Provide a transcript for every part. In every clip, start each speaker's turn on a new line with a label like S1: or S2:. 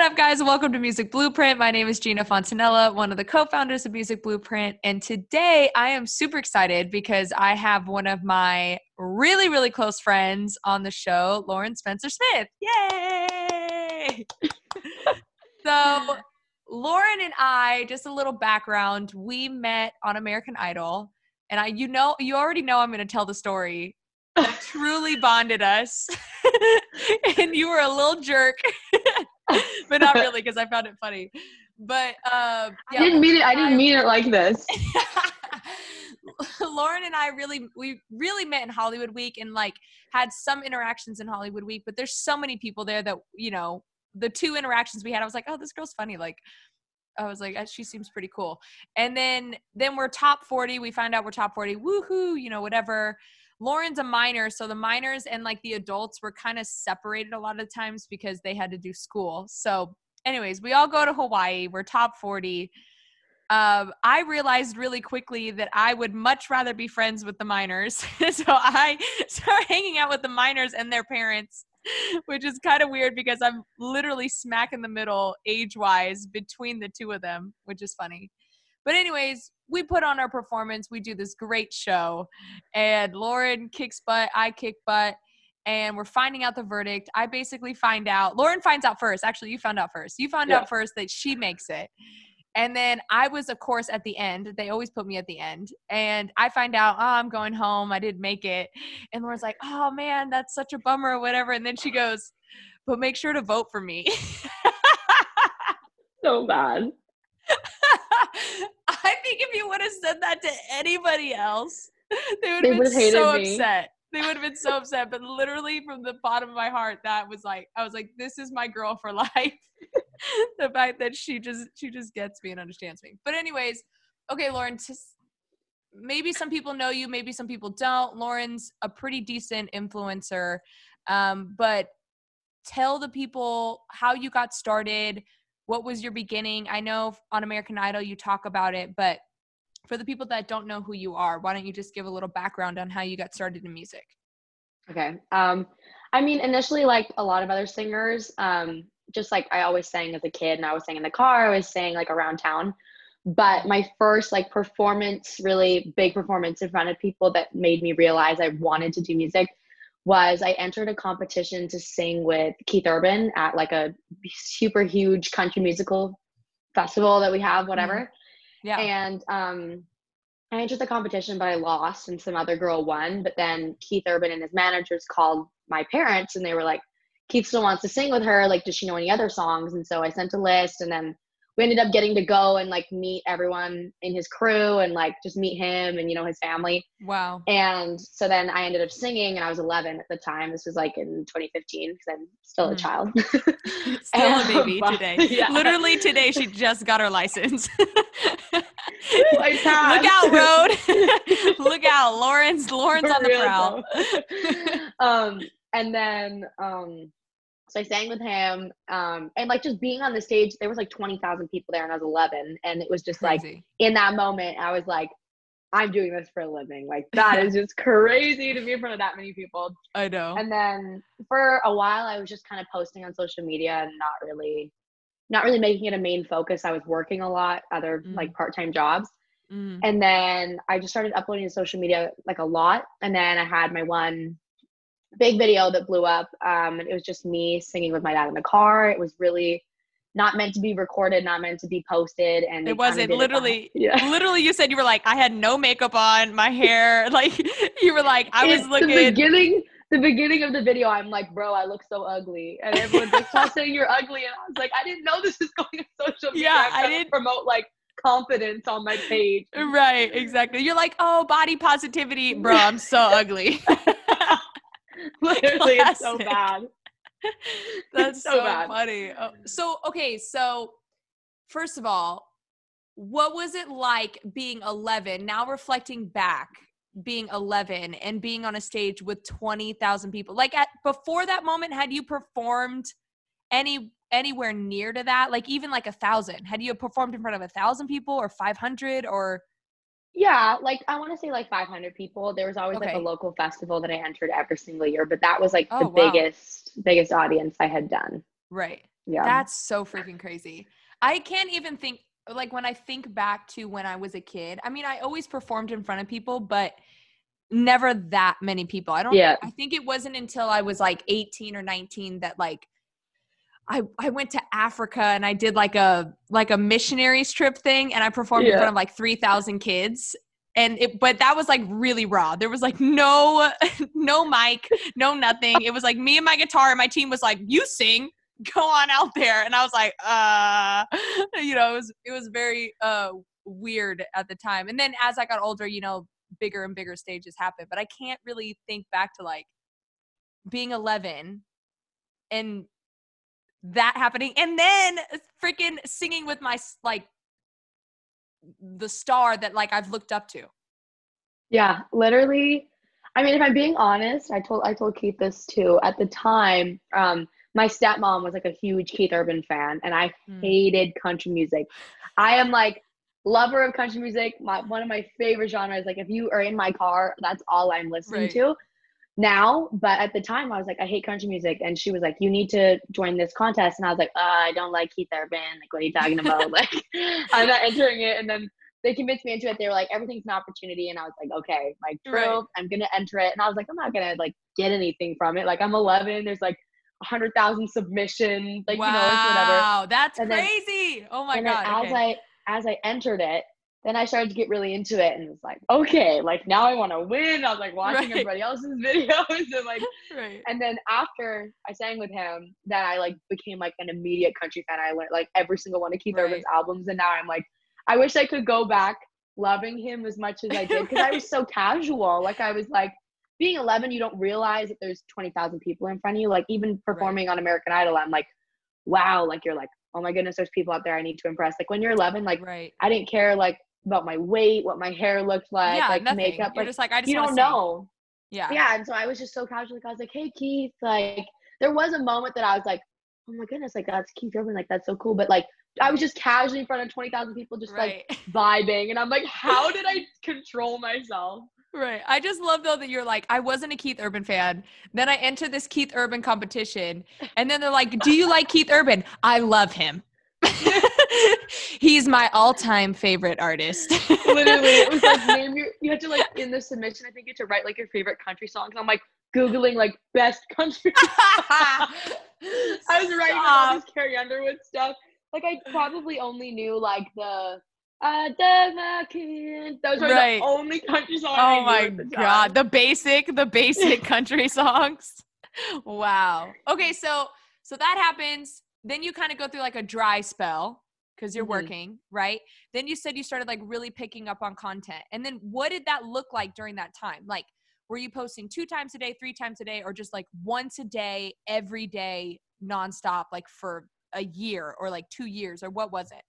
S1: What up, guys? Welcome to Music Blueprint. My name is Gina Fontanella, one of the co founders of Music Blueprint. And today I am super excited because I have one of my really, really close friends on the show, Lauren Spencer Smith. Yay! so, Lauren and I, just a little background, we met on American Idol. And I, you know, you already know I'm going to tell the story that truly bonded us. and you were a little jerk, but not really because I found it funny. But uh,
S2: yeah, I didn't mean it. I didn't mean it like this.
S1: Lauren and I really we really met in Hollywood Week and like had some interactions in Hollywood Week, but there's so many people there that you know the two interactions we had, I was like, oh, this girl's funny. Like, I was like, she seems pretty cool. And then then we're top 40. We find out we're top 40. Woohoo, you know, whatever. Lauren's a minor, so the minors and like the adults were kind of separated a lot of times because they had to do school. So, anyways, we all go to Hawaii. We're top 40. Um, I realized really quickly that I would much rather be friends with the minors. so I started hanging out with the minors and their parents, which is kind of weird because I'm literally smack in the middle age wise between the two of them, which is funny. But, anyways, we put on our performance. We do this great show, and Lauren kicks butt. I kick butt, and we're finding out the verdict. I basically find out. Lauren finds out first. Actually, you found out first. You found yeah. out first that she makes it. And then I was, of course, at the end. They always put me at the end. And I find out, oh, I'm going home. I didn't make it. And Lauren's like, oh, man, that's such a bummer or whatever. And then she goes, but make sure to vote for me.
S2: so bad.
S1: I think if you would have said that to anybody else, they would have been so me. upset. They would have been so upset. But literally from the bottom of my heart, that was like, I was like, this is my girl for life. the fact that she just she just gets me and understands me. But anyways, okay, Lauren, just maybe some people know you, maybe some people don't. Lauren's a pretty decent influencer. Um, but tell the people how you got started, what was your beginning? I know on American Idol you talk about it, but for the people that don't know who you are, why don't you just give a little background on how you got started in music?
S2: Okay. Um, I mean, initially, like a lot of other singers, um, just like I always sang as a kid, and I was sang in the car, I was sang like around town. But my first like performance, really big performance in front of people that made me realize I wanted to do music was I entered a competition to sing with Keith Urban at like a super huge country musical festival that we have, whatever. Mm-hmm. Yeah. And um, I entered the competition, but I lost, and some other girl won. But then Keith Urban and his managers called my parents, and they were like, "Keith still wants to sing with her. Like, does she know any other songs?" And so I sent a list, and then we ended up getting to go and like meet everyone in his crew and like just meet him and you know his family.
S1: Wow.
S2: And so then I ended up singing and I was 11 at the time. This was like in 2015 because I'm still mm. a child.
S1: still and, a baby today. Yeah. Literally today she just got her license. Look out, road. Look out. Lauren's Lauren's For on the prowl.
S2: um and then um so I sang with him, um, and like just being on the stage, there was like twenty thousand people there, and I was eleven, and it was just crazy. like in that moment, I was like, I'm doing this for a living. Like that is just crazy to be in front of that many people.
S1: I know.
S2: And then for a while, I was just kind of posting on social media and not really, not really making it a main focus. I was working a lot, other mm. like part time jobs. Mm. And then I just started uploading to social media like a lot. And then I had my one big video that blew up. Um, it was just me singing with my dad in the car. It was really not meant to be recorded, not meant to be posted. And
S1: it wasn't literally, it yeah. literally you said you were like, I had no makeup on, my hair, like you were like, I was looking.
S2: The beginning, the beginning of the video, I'm like, bro, I look so ugly. And everyone just saying you're ugly. And I was like, I didn't know this is going on social media.
S1: Yeah, I didn't
S2: promote like confidence on my page.
S1: Right, exactly. You're like, oh, body positivity, bro. I'm so ugly.
S2: Literally, it's so bad.
S1: That's so, so, bad. funny. Oh, so, okay, so first of all, what was it like being 11? Now reflecting back, being 11 and being on a stage with 20,000 people. Like at before that moment, had you performed any anywhere near to that? Like even like a thousand? Had you performed in front of a thousand people or 500 or?
S2: Yeah, like I want to say like 500 people. There was always okay. like a local festival that I entered every single year, but that was like oh, the wow. biggest biggest audience I had done.
S1: Right.
S2: Yeah.
S1: That's so freaking crazy. I can't even think like when I think back to when I was a kid. I mean, I always performed in front of people, but never that many people. I don't
S2: Yeah.
S1: I think it wasn't until I was like 18 or 19 that like I I went to Africa and I did like a like a missionaries trip thing and I performed in front of like 3,000 kids. And it but that was like really raw. There was like no no mic, no nothing. It was like me and my guitar and my team was like, "You sing." Go on out there. And I was like, uh you know, it was it was very uh weird at the time. And then as I got older, you know, bigger and bigger stages happened. But I can't really think back to like being 11 and that happening and then freaking singing with my like the star that like I've looked up to.
S2: Yeah, literally. I mean, if I'm being honest, I told I told Keith this too. At the time, um, my stepmom was like a huge Keith Urban fan, and I
S1: Mm.
S2: hated country music. I am like lover of country music. My one of my favorite genres. Like if you are in my car, that's all I'm listening
S1: Right.
S2: to now. But at the time, I was like, I hate country music, and she was like, you need to join this contest, and I was like, uh, I don't like Keith Urban. Like, what are you talking about? like, I'm not entering it. And then they convinced me into it. They were like, everything's an opportunity, and I was like, okay, like true,
S1: Right.
S2: I'm gonna enter it. And I was like, I'm not gonna like get anything from it. Like I'm 11. There's like hundred thousand submissions. Like
S1: wow,
S2: you know, it's whatever.
S1: Wow, that's
S2: And then-
S1: crazy. oh my
S2: and
S1: god.
S2: then as. I as I entered it, then I started to get really into it, and was like, okay, like now I want to win. I was like watching
S1: Right.
S2: everybody else's videos, and like,
S1: right.
S2: and then after I sang with him, that I like became like an immediate country fan. I learned like every single one of Keith
S1: Right.
S2: Urban's albums, and now I'm like, I wish I could go back loving him as much as I did because I was so casual. Like I was like. Being 11, you don't realize that there's 20,000 people in front of you. Like even performing on American Idol, I'm like, wow, like you're like, oh my goodness, there's people out there I need to impress. Like when you're 11, like
S1: right.
S2: I didn't care like about my weight, what my hair looked like,
S1: yeah,
S2: like
S1: nothing.
S2: makeup.
S1: You're
S2: Like
S1: just like I just
S2: you don't
S1: sing.
S2: know.
S1: Yeah.
S2: Yeah, and so I was just so casual. Like I was like, hey Keith, like there was a moment that I was like, oh my goodness, like that's Keith Urban, like that's so cool. But like I was just casually in front of 20,000 people, just
S1: right.
S2: like vibing, and I'm like, how did I control myself?
S1: Right. I just love though that you're like, I wasn't a Keith Urban fan. Then I enter this Keith Urban competition. And then they're like, Do you like Keith Urban? I love him. He's my all time favorite artist.
S2: Literally, it was like name your. You had to like in the submission. I think you had to write like your favorite country songs. I'm like googling like best country I was writing all this Carrie Underwood stuff. Like I probably only knew like the uh kid. Those were
S1: Right.
S2: the only country songs. I
S1: Oh
S2: knew
S1: my
S2: the
S1: god, the basic, the basic country songs. Wow. Okay, so so that happens. Then you kind of go through like a dry spell because you're
S2: Mhm.
S1: working, right? Then you said you started like really picking up on content. And then what did that look like during that time? Like were you posting two times a day, three times a day, or just like once a day, every day, nonstop, like for a year or like two years, or what was it?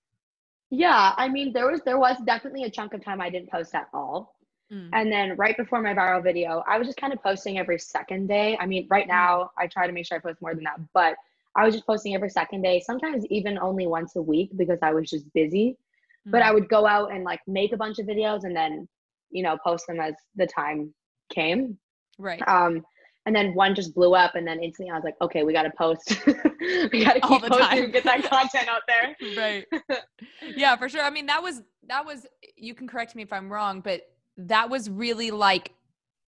S2: Yeah, I mean there was there was definitely a chunk of time I didn't post at all.
S1: Mm.
S2: And then right before my viral video, I was just kind of posting every second day. I mean, right now I try to make sure I post more than that, but I was just posting every second day, sometimes even only once a week because I was just busy. But
S1: Mm.
S2: I would go out and like make a bunch of videos and then, you know, post them as the time came.
S1: right.
S2: Um, and then one just blew up, and then instantly I was like, okay, we gotta post. we gotta
S1: All
S2: keep
S1: the
S2: posting
S1: time.
S2: get that content out there.
S1: right yeah for sure i mean that was that was you can correct me if i'm wrong but that was really like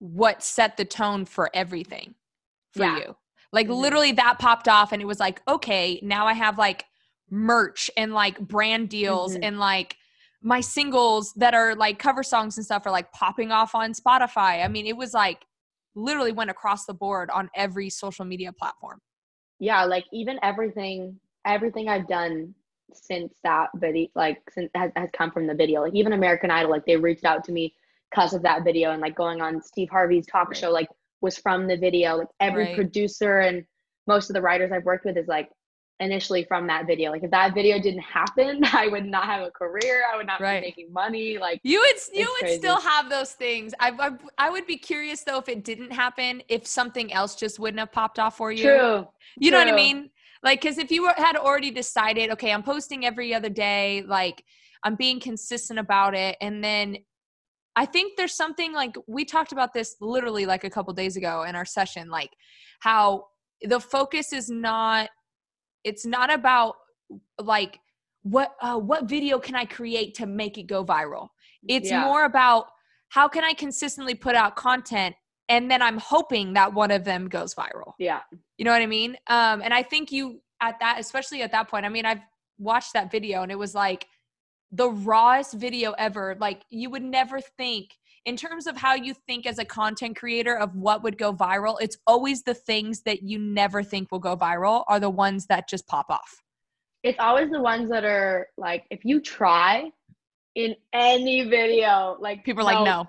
S1: what set the tone for everything for
S2: Yeah.
S1: you like
S2: Mhm.
S1: literally that popped off and it was like okay now i have like merch and like brand deals
S2: Mhm.
S1: and like my singles that are like cover songs and stuff are like popping off on spotify i mean it was like literally went across the board on every social media platform
S2: Yeah, like even everything, everything I've done since that video, like since has, has come from the video. Like even American Idol, like they reached out to me because of that video, and like going on Steve Harvey's talk
S1: Right.
S2: show, like was from the video. Like every
S1: Right.
S2: producer and most of the writers I've worked with is like initially from that video. Like if that video didn't happen, I would not have a career. I would not
S1: Right.
S2: be making money. Like
S1: You would you would
S2: crazy.
S1: still have those things. I, I I would be curious though if it didn't happen, if something else just wouldn't have popped off for you.
S2: true.
S1: You know what I mean? Like, because if you were, had already decided, okay, I'm posting every other day, like I'm being consistent about it, and then I think there's something like we talked about this literally like a couple days ago in our session, like how the focus is not it's not about like what uh, what video can I create to make it go viral. It's
S2: Yeah.
S1: more about how can I consistently put out content and then I'm hoping that one of them goes viral.
S2: Yeah.
S1: You know what I mean? Um, and I think you at that, especially at that point. I mean, I've watched that video and it was like the rawest video ever. Like you would never think in terms of how you think as a content creator of what would go viral. It's always the things that you never think will go viral are the ones that just pop off.
S2: It's always the ones that are like, if you try in any video, like
S1: People are like, no,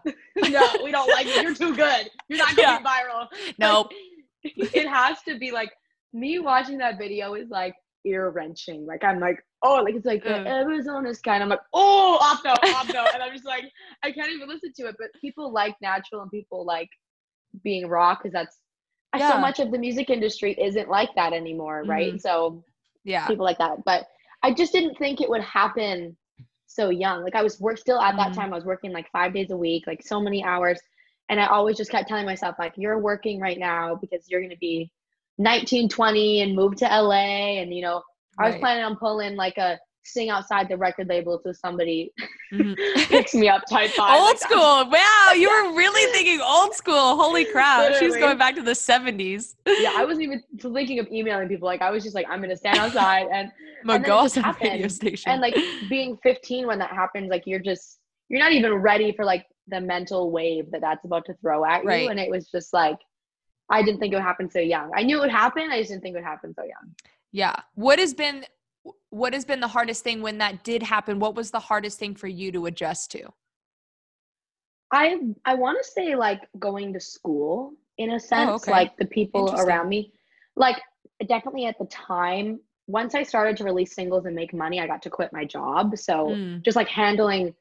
S2: no, we don't like it. You're too good. You're not gonna
S1: Yeah.
S2: be viral.
S1: Nope.
S2: Like, it has to be like me watching that video is like ear wrenching. Like I'm like, oh, like it's like the. Arizona sky. And I'm like, oh, off no, off no. And I'm just like, I can't even listen to it. But people like natural and people like being raw because that's
S1: Yeah.
S2: so much of the music industry isn't like that anymore, right? So
S1: yeah,
S2: people like that. But I just didn't think it would happen so young. Like I was work still at that
S1: Mhm.
S2: time. I was working like five days a week, like so many hours, and I always just kept telling myself like, "You're working right now because you're gonna be 19, 20 and move to LA." And you know, I was planning on pulling like a sing outside the record label so somebody
S1: Mhm.
S2: picks me up type vibe.
S1: old
S2: like
S1: school. Wow, you were really thinking old school. Holy crap. She was going back to the 70s.
S2: Yeah, I wasn't even thinking of emailing people. Like I was just like, I'm gonna stand outside and
S1: gonna
S2: And then
S1: go
S2: it just
S1: outside a radio station.
S2: and like being 15 when that happens like you're just you're not even ready for like the mental wave that that's about to throw at
S1: Right.
S2: you and it was just like i didn't think it would happen so young i knew it would happen i just didn't think it would happen so young
S1: Yeah. What has been what has been the hardest thing when that did happen? What was the hardest thing for you to adjust to?
S2: i i want to say like going to school in a sense
S1: Oh, okay.
S2: like the people around me like definitely at the time once i started to release singles and make money i got to quit my job so
S1: Mm,
S2: just like handling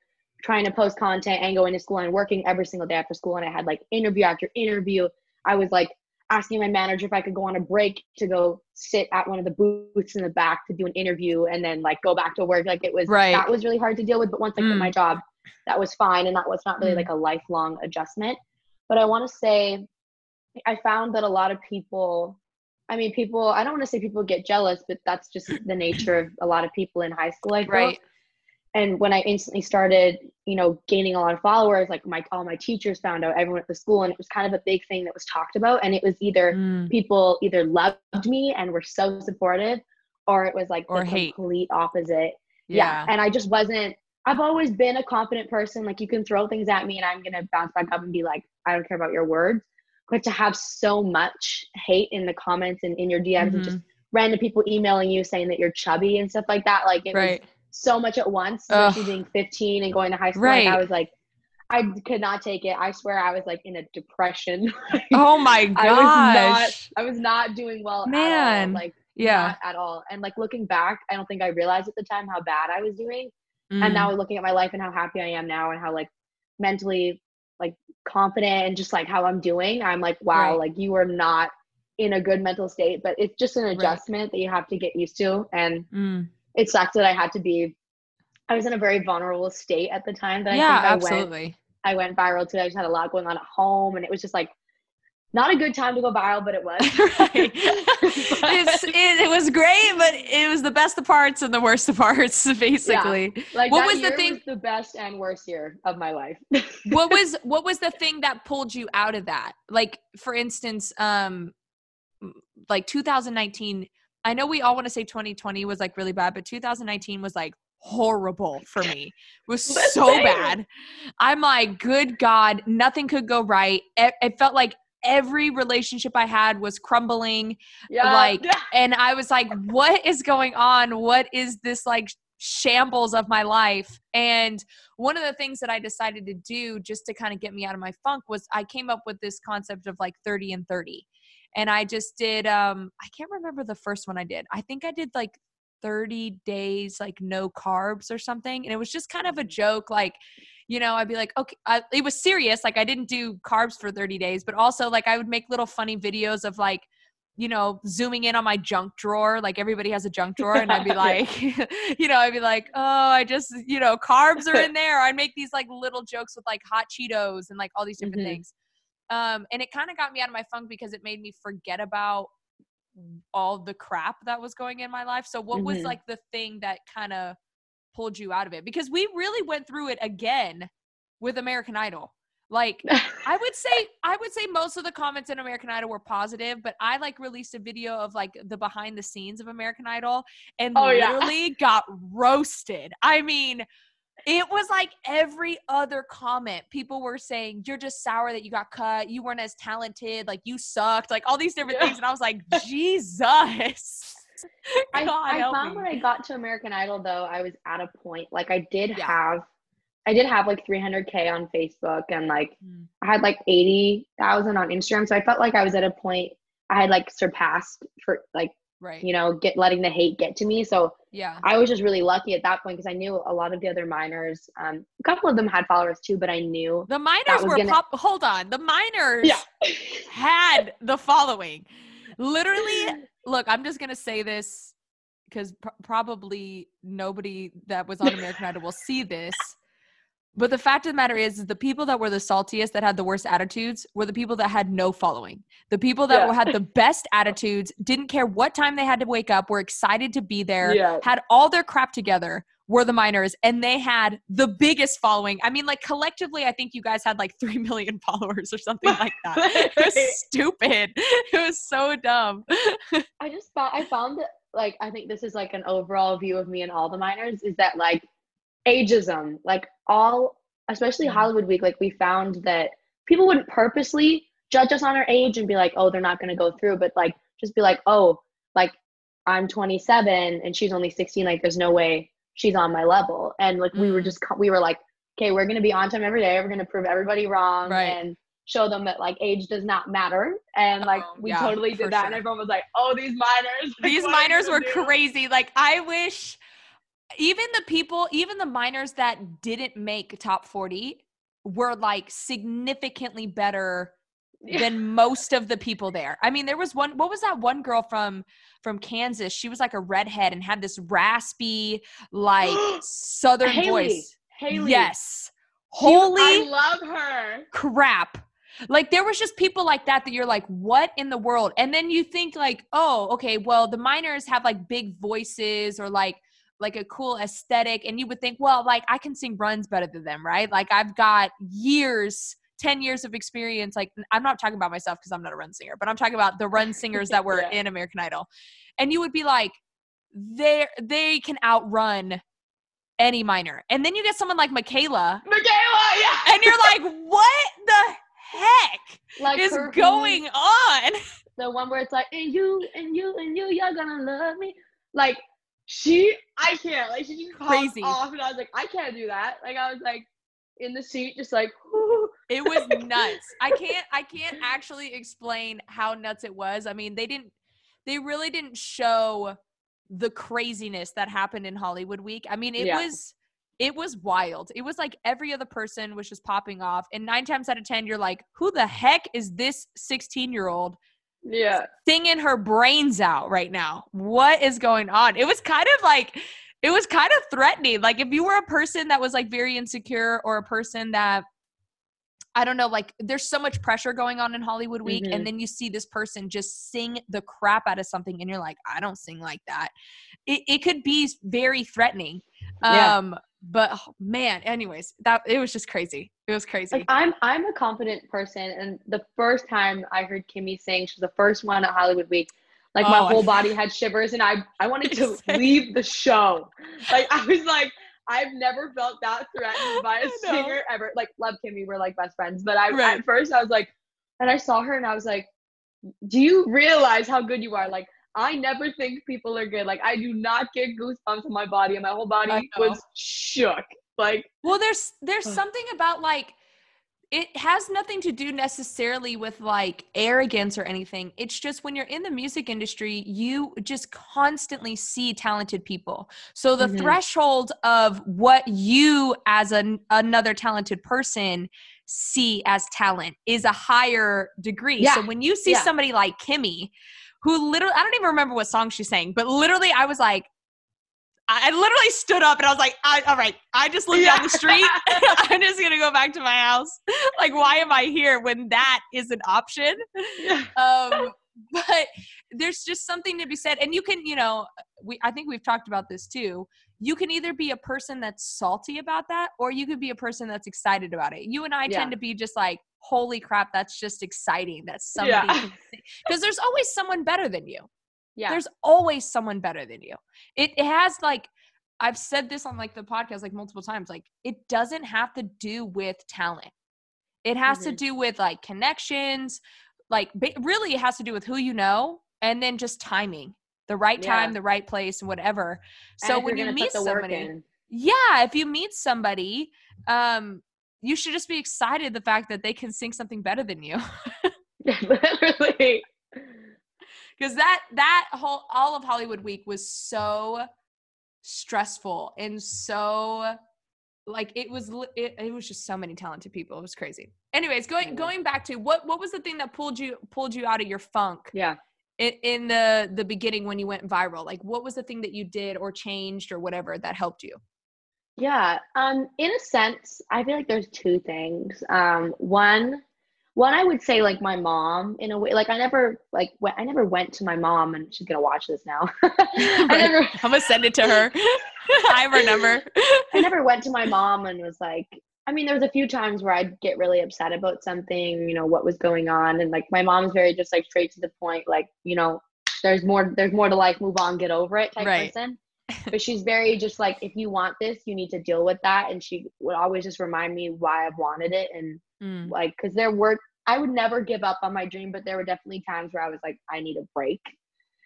S2: trying to post content and going to school and working every single day after school and i had like interview after interview i was like asking my manager if i could go on a break to go sit at one of the booths in the back to do an interview and then like go back to work like it was
S1: Right.
S2: that was really hard to deal with but once i quit
S1: Mm.
S2: my job that was fine and that was not really
S1: Mm.
S2: like a lifelong adjustment but i want to say i found that a lot of people i mean people i don't want to say people get jealous but that's just the nature of a lot of people in high school i feel
S1: right.
S2: And when I instantly started, you know, gaining a lot of followers, like my all my teachers found out, everyone at the school, and it was kind of a big thing that was talked about. And it was either
S1: Mm,
S2: people either loved me and were so supportive, or it was like
S1: Or
S2: the
S1: hate.
S2: complete opposite. Yeah.
S1: yeah.
S2: And I just wasn't. I've always been a confident person. Like you can throw things at me, and I'm gonna bounce back up and be like, I don't care about your words. But to have so much hate in the comments and in your DMs, and just random people emailing you saying that you're chubby and stuff like that, like it was
S1: Right.
S2: So much at once,
S1: Ugh.
S2: especially being 15 and going to high school.
S1: Right.
S2: Like I was like, I could not take it. I swear I was like in a depression.
S1: Oh my
S2: I was not- I was not doing well
S1: Man.
S2: at all. Like
S1: Yeah.
S2: not at all. And like looking back, I don't think I realized at the time how bad I was doing.
S1: Mm,
S2: And now looking at my life and how happy I am now and how like mentally like confident and just like how I'm doing, I'm like, wow,
S1: Right.
S2: like you are not in a good mental state. But it's just an
S1: Right.
S2: adjustment that you have to get used to. And
S1: mm.
S2: It sucks that I had to be I was in a very vulnerable state at the time that
S1: yeah,
S2: I think I went. I went viral to. I just had a lot going on at home and it was just like not a good time to go viral, but it was.
S1: it's, it, it was great, but it was the best of parts and the worst of parts, basically.
S2: like
S1: What
S2: that
S1: was the thing-
S2: was the best and worst year of my life.
S1: what was what was the thing that pulled you out of that? Like, for instance, um, like 2019. I know we all want to say 2020 was like really bad, but 2019 was like horrible for me. It was so bad. I'm like, good God, nothing could go right. It, it felt like every relationship I had was crumbling.
S2: yeah.
S1: Like, and I was like, what is going on? What is this like shambles of my life? And one of the things that I decided to do just to kind of get me out of my funk was I came up with this concept of like 30 and 30. And I just did um I can't remember the first one I did. I think I did like 30 days like no carbs or something and it was just kind of a joke like you know i'd be like okay I, it was serious like i didn't do carbs for 30 days but also like i would make little funny videos of like you know zooming in on my junk drawer like everybody has a junk drawer and i'd be like you know i'd be like oh i just you know carbs are in there i'd make these like little jokes with like hot cheetos and like all these different
S2: Mhm.
S1: things um and it kind of got me out of my funk because it made me forget about all the crap that was going in my life. So what was
S2: Mhm.
S1: like the thing that kind of pulled you out of it? Because we really went through it again with American Idol. Like I would say I would say most of the comments in American Idol were positive, but I like released a video of like the behind the scenes of American Idol and
S2: Oh, yeah.
S1: literally got roasted. I mean, it was like every other comment. People were saying, You're just sour that you got cut. You weren't as talented. Like, you sucked. Like, all these different
S2: Yeah.
S1: things. And I was like, Jesus.
S2: I, I found
S1: me.
S2: when I got to American Idol though, I was at a point like I did
S1: Yeah.
S2: have I did have like 300k on Facebook and like
S1: Mm.
S2: I had like 80,000 on Instagram. So I felt like I was at a point I had like surpassed for like,
S1: Right.
S2: you know, get letting the hate get to me. So
S1: Yeah.
S2: I was just really lucky at that point because I knew a lot of the other minors, um, a couple of them had followers too, but I knew.
S1: The minors
S2: was
S1: were
S2: gonna-
S1: pop. Hold on. The minors had the following. Literally, look, I'm just gonna say this because pr- probably nobody that was on American Idol will see this. But the fact of the matter is, is the people that were the saltiest, that had the worst attitudes, were the people that had no following. The people that
S2: Yeah.
S1: had the best attitudes, didn't care what time they had to wake up, were excited to be there,
S2: Yeah.
S1: had all their crap together, were the minors, and they had the biggest following. I mean, like collectively, I think you guys had like three million followers or something like that. It was stupid. It was so dumb.
S2: I just found I found that like I think this is like an overall view of me and all the minors is that like ageism, like all especially
S1: Mhm.
S2: Hollywood Week, like we found that people wouldn't purposely judge us on our age and be like, oh, they're not gonna go through, but like just be like, oh, like I'm 27 and she's only 16, like there's no way she's on my level. And like we were
S1: Mm.
S2: just we were like, okay, we're gonna be on time every day, we're gonna prove everybody wrong
S1: Right.
S2: and show them that like age does not matter. And like
S1: Oh,
S2: we
S1: yeah,
S2: totally did that,
S1: sure.
S2: and everyone was like, "Oh, these minors! like,
S1: These
S2: what are you
S1: minors were
S2: do?"
S1: crazy. Like I wish even the people, even the minors that didn't make top 40 were like significantly better than most of the people there. I mean, there was one what was that one girl from from Kansas? She was like a redhead and had this raspy like southern
S2: Haley.
S1: voice.
S2: Haley.
S1: Yes. Holy
S2: I love her.
S1: crap. Like there was just people like that that you're like, what in the world? And then you think like, oh, okay, well the minors have like big voices or like like a cool aesthetic, and you would think, well, like I can sing runs better than them, right? Like I've got years. 10 years of experience like i'm not talking about myself because i'm not a run singer but i'm talking about the run singers that were
S2: Yeah.
S1: in american idol and you would be like they they can outrun any minor and then you get someone like michaela
S2: Michaela, yeah.
S1: and you're like, what the heck
S2: like
S1: is going on?
S2: The one where it's like, and you, and you, and you, you're gonna love me. Like she, I can't. Like she just
S1: Crazy.
S2: off, and I was like, I can't do that. Like I was like in the seat, just like.
S1: It was nuts. I can't I can't actually explain how nuts it was. I mean, they didn't they really didn't show the craziness that happened in Hollywood week. I mean, it
S2: Yeah.
S1: was it was wild. It was like every other person was just popping off. And nine times out of 10, you're like, who the heck is this 16 year old
S2: Yeah.
S1: singing her brains out right now. What is going on? It was kind of like it was kind of threatening. Like if you were a person that was like very insecure or a person that I don't know, like there's so much pressure going on in Hollywood week
S2: Mhm.
S1: and then you see this person just sing the crap out of something and you're like, I don't sing like that. It it could be very threatening.
S2: Yeah.
S1: Um but oh, man, anyways, that it was just crazy. It was crazy.
S2: Like I'm I'm a confident person and the first time I heard Kimmy sing, she was the first one at Hollywood Week. Like my
S1: Oh, I-
S2: whole body had shivers and I I wanted to leave the show. Like I was like I've never felt that threatened by a singer ever. Like love Kimmy, we're like best friends, but I
S1: Right.
S2: at first I was like and I saw her and I was like do you realize how good you are? Like I never think people are good. Like I do not get goosebumps on my body and my whole body was shook. Like
S1: Well, there's there's
S2: Ugh.
S1: something about like it has nothing to do necessarily with like arrogance or anything. It's just when you're in the music industry, you just constantly see talented people. So the
S2: Mhm.
S1: threshold of what you as an, another talented person see as talent is a higher degree. So when you see
S2: Yeah.
S1: somebody like Kimmy, who literally I don't even remember what song she sang, but literally I was like I literally stood up and I was like, I, all right, I just live down the street. I'm just going to go back to my house. Like, why am I here when that is an option?
S2: yeah.
S1: Um, but there's just something to be said and you can you know we i think we've talked about this too you can either be a person that's salty about that or you could be a person that's excited about it you and i
S2: Yeah.
S1: tend to be just like holy crap that's just exciting that somebody
S2: Yeah.
S1: because there's always someone better than you
S2: Yeah.
S1: there's always someone better than you it, it has like i've said this on like the podcast like multiple times like it doesn't have to do with talent it has to
S2: Mhm.
S1: do with like connections like really it has to do with who you know and then just timing the right
S2: Yeah.
S1: time the right place and whatever so
S2: if
S1: when you meet
S2: put the work
S1: somebody yeah if you meet somebody um you should just be excited the fact that they can sing something better than you.
S2: Literally.
S1: because that that whole all of hollywood week was so stressful and so like it was it, it was just so many talented people. It was crazy. Anyways going going back to what what was the thing that pulled you pulled you out of your funk
S2: Yeah.
S1: in, in the the beginning when you went viral? Like what was the thing that you did or changed or whatever that helped you
S2: Yeah. Um, in a sense, I feel like there's two things. Um, one, one I would say like my mom in a way. Like I never like went, I never went to my mom, and she's gonna watch this now. I
S1: Right.
S2: never,
S1: i'm gonna send it to her i remember
S2: I never went to my mom and was like. I mean, there was a few times where I'd get really upset about something, you know, what was going on, and like my mom's very just like straight to the point, like you know, there's more, there's more to life, move on, get over it type
S1: Right.
S2: person. But she's very just like if you want this you need to deal with that. And she would always just remind me why i've wanted it. And
S1: Mm,
S2: like because there were i would never give up on my dream but there were definitely times where i was like i need a break.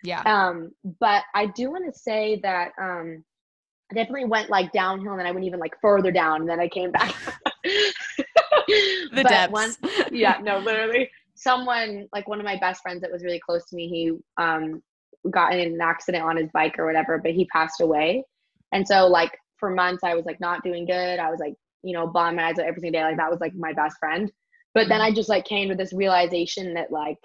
S1: Yeah.
S2: Um but i do want to say that um i definitely went like downhill and then i went even like further down and then i came back.
S1: The
S2: But
S1: depths.
S2: one- yeah no literally. Someone like one of my best friends that was really close to me he um got in an accident on his bike or whatever but he passed away. And so like for months i was like not doing good. I was like you know bawling my eyes out every single day. Like that was like my best friend. But then i just like came to this realization that like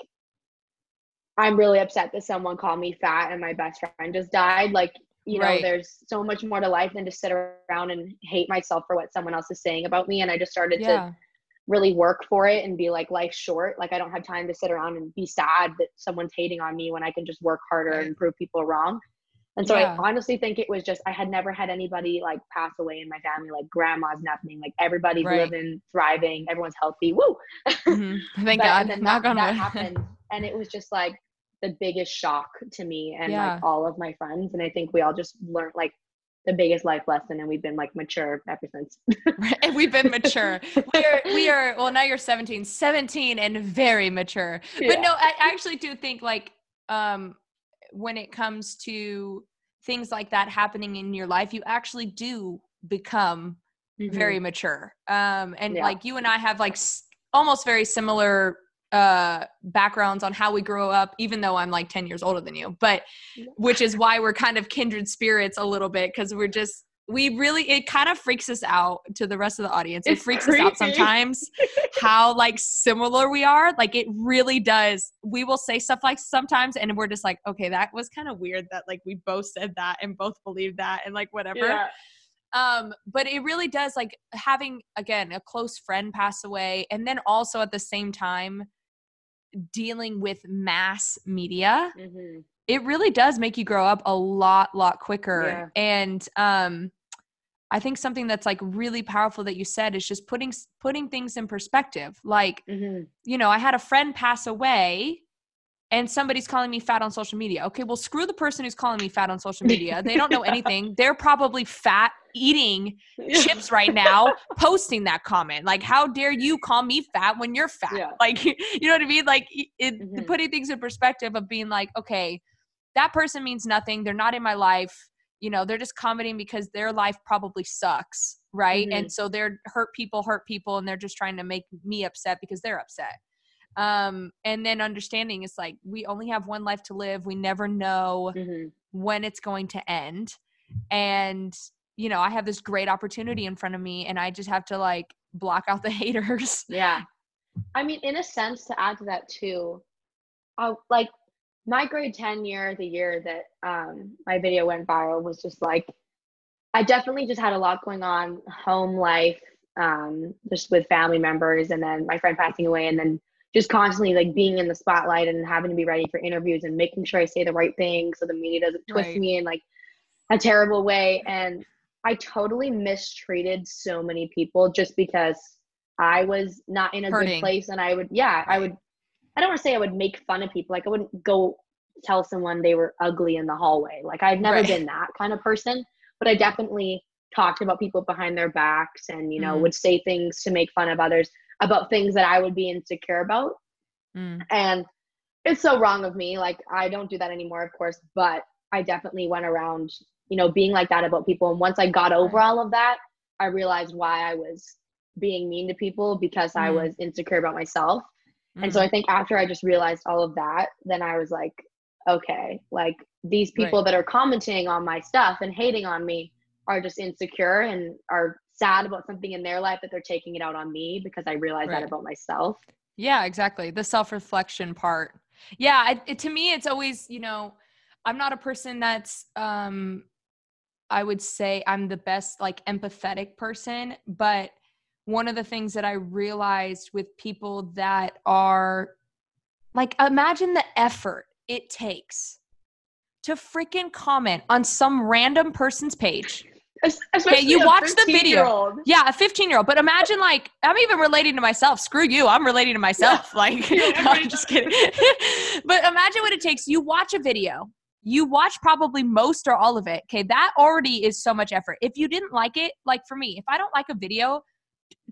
S2: i'm really upset that someone called me fat and my best friend just died. Like you know
S1: Right.
S2: there's so much more to life than to sit around and hate myself for what someone else is saying about me. And i just started to
S1: yeah
S2: really work for it and be like life's short like i don't have time to sit around and be sad that someone's hating on me when i can just work harder and prove people wrong and so
S1: Yeah.
S2: i honestly think it was just i had never had anybody like pass away in my family like grandma's nothing like everybody's
S1: Right.
S2: living thriving everyone's healthy woo
S1: Mhm. thank
S2: But-
S1: god
S2: and then
S1: knock
S2: that, that happened and it was just like the biggest shock to me and
S1: Yeah.
S2: like all of my friends and i think we all just learned like the biggest life lesson and we've been like mature ever since
S1: and we've been mature we are we are well now you're 17 17 and very mature but
S2: Yeah.
S1: no i actually do think like um when it comes to things like that happening in your life you actually do become
S2: Mhm.
S1: very mature um and
S2: Yeah.
S1: like you and i have like s- almost very similar uh backgrounds on how we grow up even though i'm like 10 years older than you but which is why we're kind of kindred spirits a little bit because we're just we really it kind of freaks us out to the rest of the audience. It
S2: It's
S1: freaks us out sometimes how like similar we are. Like it really does. We will say stuff like sometimes and we're just like okay that was kind of weird that like we both said that and both believed that and like whatever.
S2: Yeah.
S1: um but it really does like having again a close friend pass away and then also at the same time dealing with mass media
S2: Mhm.
S1: it really does make you grow up a lot lot quicker and um i think something that's like really powerful that you said is just putting putting things in perspective like
S2: Mhm.
S1: you know i had a friend pass away and somebody's calling me fat on social media. Okay well screw the person who's calling me fat on social media. They don't know anything. They're probably fat eating chips right now posting that comment. Like how dare you call me fat when you're fat?
S2: Yeah.
S1: like you know what i mean? Like it,
S2: Mhm.
S1: putting things in perspective of being like okay that person means nothing. They're not in my life. You know they're just commenting because their life probably sucks right?
S2: Mhm.
S1: and so they're hurt people hurt people and they're just trying to make me upset because they're upset um and then understanding is like we only have one life to live we never know
S2: Mhm.
S1: when it's going to end and you know i have this great opportunity in front of me and i just have to like block out the haters
S2: Yeah. I mean, in a sense, to add to that too, I like my grade 10 year, the year that um, my video went viral, was just like, I definitely just had a lot going on, home life, um, just with family members, and then my friend passing away, and then just constantly like being in the spotlight and having to be ready for interviews and making sure I say the right thing so the media doesn't twist
S1: Right.
S2: me in like a terrible way. And I totally mistreated so many people just because I was not in a
S1: Hurting.
S2: good place. And I would, yeah, I would, I don't want to say I would make fun of people. Like I wouldn't go tell someone they were ugly in the hallway. Like I've never
S1: Right.
S2: been that kind of person, but I definitely talked about people behind their backs and, you know,
S1: Mhm.
S2: would say things to make fun of others about things that I would be insecure about.
S1: Mm.
S2: And it's so wrong of me. Like I don't do that anymore, of course, but I definitely went around, you know, being like that about people. And once I got over all of that, I realized why I was being mean to people because I
S1: Mm.
S2: was insecure about myself. And so
S1: Mm.
S2: I think after I just realized all of that, then I was like, okay, like these people that are commenting on my stuff and hating on me are just insecure and are sad about something in their life that they're taking it out on me because I realize
S1: Right.
S2: that about myself.
S1: Yeah, exactly. The self reflection part. Yeah, I, it, to me, it's always, you know, I'm not a person that's, um, I would say I'm the best, like, empathetic person. But one of the things that I realized with people that are, like, imagine the effort it takes to freaking comment on some random person's page.
S2: Es- Especially
S1: you
S2: a
S1: watch the video. Yeah, a 15 year old. But imagine like I'm even relating to myself. Screw you. I'm relating to myself. Like
S2: Yeah,
S1: I'm just kidding. but imagine what it takes. You watch a video. You watch probably most or all of it. Okay, that already is so much effort. If you didn't like it, like for me, if I don't like a video,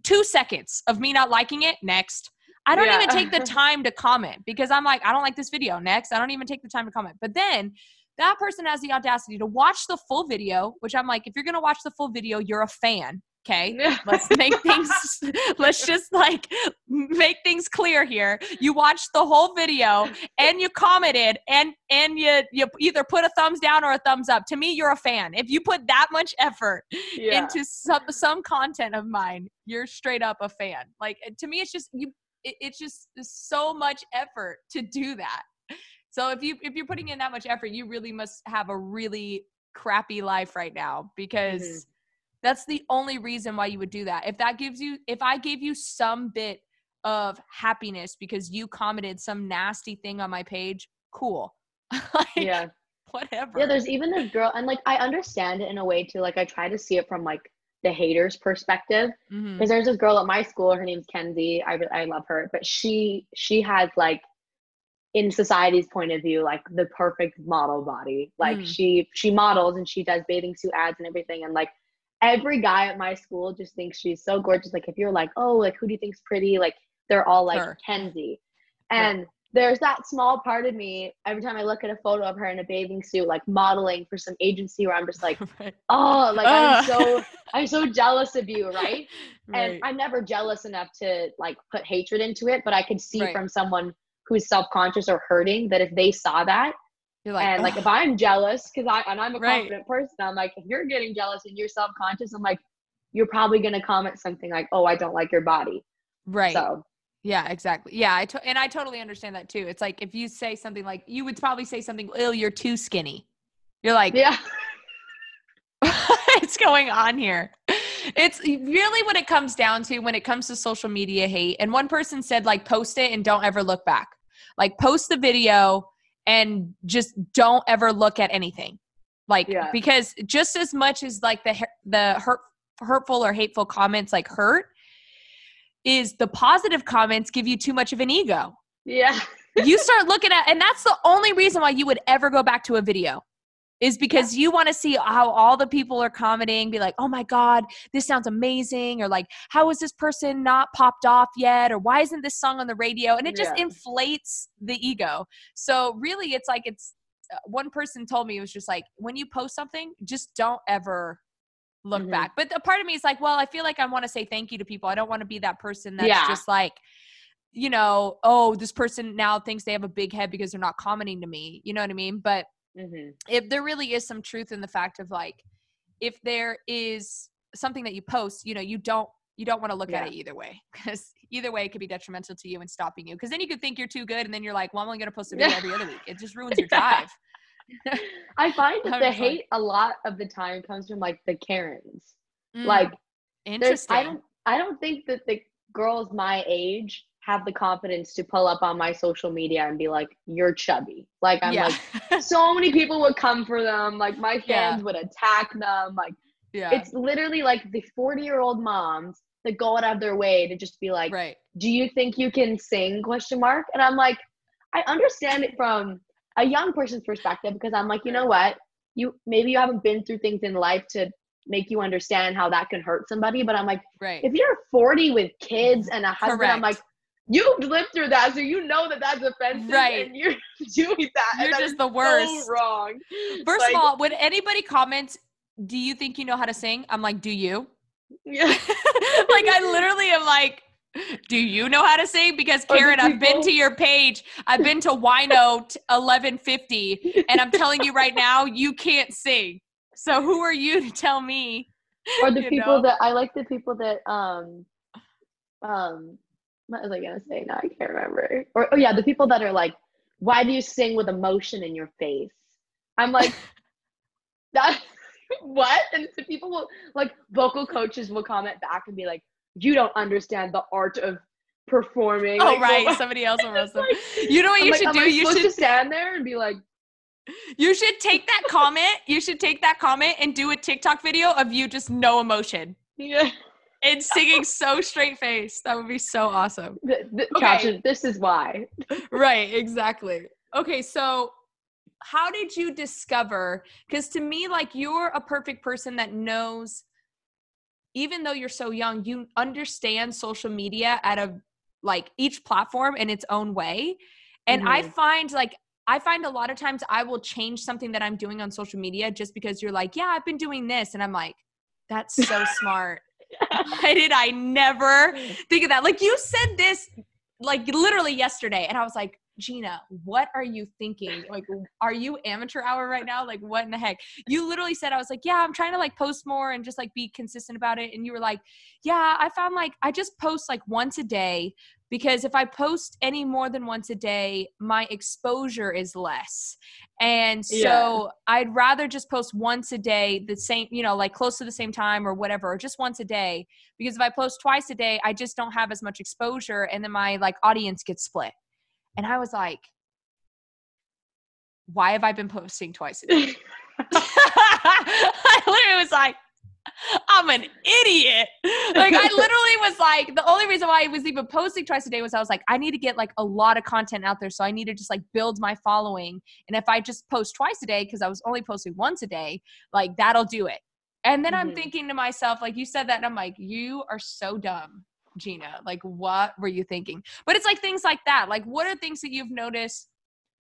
S1: two seconds of me not liking it, next. I don't
S2: Yeah.
S1: even take the time to comment because I'm like, I don't like this video. Next. I don't even take the time to comment. But then that person has the audacity to watch the full video, which I'm like, if you're gonna watch the full video, you're a fan. Okay. Let's make things let's just like make things clear here. You watched the whole video and you commented and and you you either put a thumbs down or a thumbs up. To me, you're a fan. If you put that much effort
S2: Yeah.
S1: into some some content of mine, you're straight up a fan. Like to me, it's just you. It, it's just so much effort to do that. So if you if you're putting in that much effort, you really must have a really crappy life right now because
S2: Mhm.
S1: that's the only reason why you would do that. If that gives you, if I gave you some bit of happiness because you commented some nasty thing on my page, cool. like,
S2: yeah.
S1: whatever.
S2: Yeah, there's even this girl, and like I understand it in a way too. Like I try to see it from like the haters' perspective, because there's this girl at my school. Her name's Kenzie. I I love her, but she she has like in society's point of view like the perfect model body. Like
S1: Mm.
S2: she she models and she does bathing suit ads and everything, and like every guy at my school just thinks she's so gorgeous. Like if you're like, oh, like who do you think's pretty? Like they're all like
S1: Her.
S2: Kenzie, and there's that small part of me every time I look at a photo of her in a bathing suit, like modeling for some agency, where I'm just like,
S1: Right.
S2: oh, like I'm so I'm so jealous of you, right?
S1: Right.
S2: And I'm never jealous enough to like put hatred into it, but I could see
S1: Right.
S2: from someone who's self-conscious or hurting that if they saw that
S1: You're like,
S2: and like
S1: "Ugh."
S2: if I'm jealous because I and I'm a
S1: Right.
S2: confident person, I'm like if you're getting jealous and you're self-conscious, I'm like you're probably gonna comment something like, oh, I don't like your body.
S1: right.
S2: So
S1: Yeah, exactly. Yeah, I to- and I totally understand that too. It's like if you say something like you would probably say something, "Oh, you're too skinny." You're like,
S2: yeah,
S1: what's going on here? It's really what it comes down to when it comes to social media hate. And one person said, like, post it and don't ever look back. Like, post the video and just don't ever look at anything. Like,
S2: Yeah.
S1: because just as much as like the the hurt, hurtful or hateful comments like hurt, is the positive comments give you too much of an ego
S2: yeah,
S1: you start looking at and that's the only reason why you would ever go back to a video is because you want to see how all the people are commenting be like oh my god this sounds amazing or like how is this person not popped off yet or why isn't this song on the radio and it just
S2: Yeah.
S1: inflates the ego so really it's like it's uh, one person told me it was just like when you post something just don't ever look
S2: Mhm.
S1: back but a part of me is like well i feel like i want to say thank you to people i don't want to be that person that's
S2: Yeah.
S1: just like you know, oh, this person now thinks they have a big head because they're not commenting to me. You know what I mean? But
S2: hmm
S1: if there really is some truth in the fact of like, if there is something that you post, you know, you don't you don't want to look at it either way because either way it could be detrimental to you and stopping you. Because then you could think you're too good, and then you're like, well, I'm only going to post a video every other week. It just ruins your drive.
S2: I find that the
S1: 100%.
S2: hate a lot of the time comes from like the Karens.
S1: Mm,
S2: Like
S1: interesting.
S2: I don't I don't think that the girls my age have the confidence to pull up on my social media and be like, "You're chubby." Like I'm
S1: yeah.
S2: like, so many people would come for them. Like my fans
S1: Yeah.
S2: would attack them. Like
S1: yeah.
S2: it's literally like the 40 year old moms that go out of their way to just be like,
S1: right.
S2: "Do you think you can sing?" Question mark. And I'm like, I understand it from a young person's perspective because I'm like, you know what? You maybe you haven't been through things in life to make you understand how that can hurt somebody. But I'm like,
S1: Right.
S2: if you're 40 with kids and a husband, I'm like, you've lived through that, so you know that that's offensive,
S1: Right.
S2: And you're doing that.
S1: You're
S2: that
S1: just the worst.
S2: So wrong.
S1: First
S2: Like,
S1: of all, when anybody comments, "Do you think you know how to sing?" I'm like, "Do you?"
S2: yeah.
S1: like I literally am like, "Do you know how to sing?" Because Karen, I've been to your page. I've been to Wino t- 1150, and I'm telling you right now, you can't sing. So who are you to tell me?
S2: or the people
S1: know?
S2: that I like the people that um um what was I gonna say? No, I can't remember. Or oh yeah, the people that are like, why do you sing with emotion in your face? I'm like, that what? And so people will like vocal coaches will comment back and be like, you don't understand the art of performing.
S1: Oh
S2: Like,
S1: right,
S2: vocal-
S1: somebody else will roast them.
S2: like-
S1: You know what
S2: I'm
S1: you
S2: like,
S1: should do? You should
S2: stand there and be like,
S1: you should take that comment. You should take that comment and do a TikTok video of you just no emotion
S2: yeah,
S1: and singing so straight face. That would be so awesome.
S2: th- th-
S1: Okay.
S2: caption, this is why.
S1: right exactly okay so how did you discover because to me like you're a perfect person that knows even though you're so young you understand social media at a like each platform in its own way and i
S2: Mhm.
S1: find like i find a lot of times i will change something that i'm doing on social media just because you're like yeah i've been doing this and i'm like that's so smart why did i never think of that. Like you said this like literally yesterday, and I was like, Gina, what are you thinking? Like, are you amateur hour right now? Like, what in the heck? You literally said, I was like, yeah, I'm trying to like post more and just like be consistent about it. And you were like, yeah, I found like I just post like once a day because if I post any more than once a day, my exposure is less. And so
S2: Yeah.
S1: I'd rather just post once a day, the same, you know, like close to the same time or whatever, or just once a day. Because if I post twice a day, I just don't have as much exposure and then my like audience gets split. And I was like, why have I been posting twice a day? I literally was like, I'm an idiot. Like I literally was like, the only reason why I was even posting twice a day was I was like, I need to get like a lot of content out there. So I need to just like build my following. And if I just post twice a day, because I was only posting once a day, like that'll do it. And then I'm
S2: Mhm.
S1: thinking to myself, like you said that, and I'm like, you are so dumb, Gina. Like, what were you thinking? But it's like things like that. Like, what are things that you've noticed?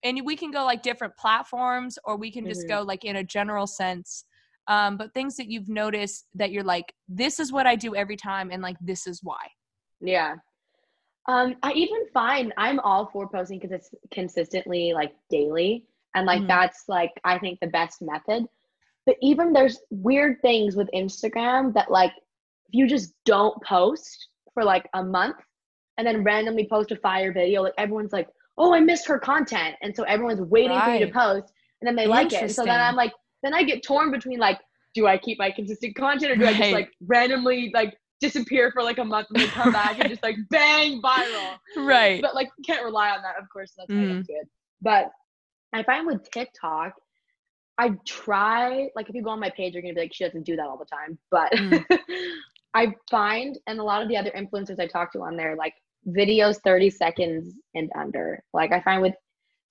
S1: And we can go like different platforms, or we can just
S2: Mhm.
S1: go like in a general sense. Um, but things that you've noticed that you're like, this is what I do every time, and like this is why.
S2: Yeah. Um, I even find I'm all for posting because it's consistently like daily. And like
S1: Mhm.
S2: that's like I think the best method. But even there's weird things with Instagram that like if you just don't post for like a month and then randomly post a fire video, like everyone's like, Oh, I missed her content. And so everyone's waiting for you to post and then they like it. And so then I'm like, then I get torn between like, do I keep my consistent content or do I just like randomly like disappear for like a month and then come back and just like bang viral?
S1: Right.
S2: But like can't rely on that, of course. That's that's good. But I find with TikTok, I try like if you go on my page, you're gonna be like, she doesn't do that all the time. But
S1: Mm.
S2: I find and a lot of the other influencers I talk to on there, like videos 30 seconds and under. Like I find with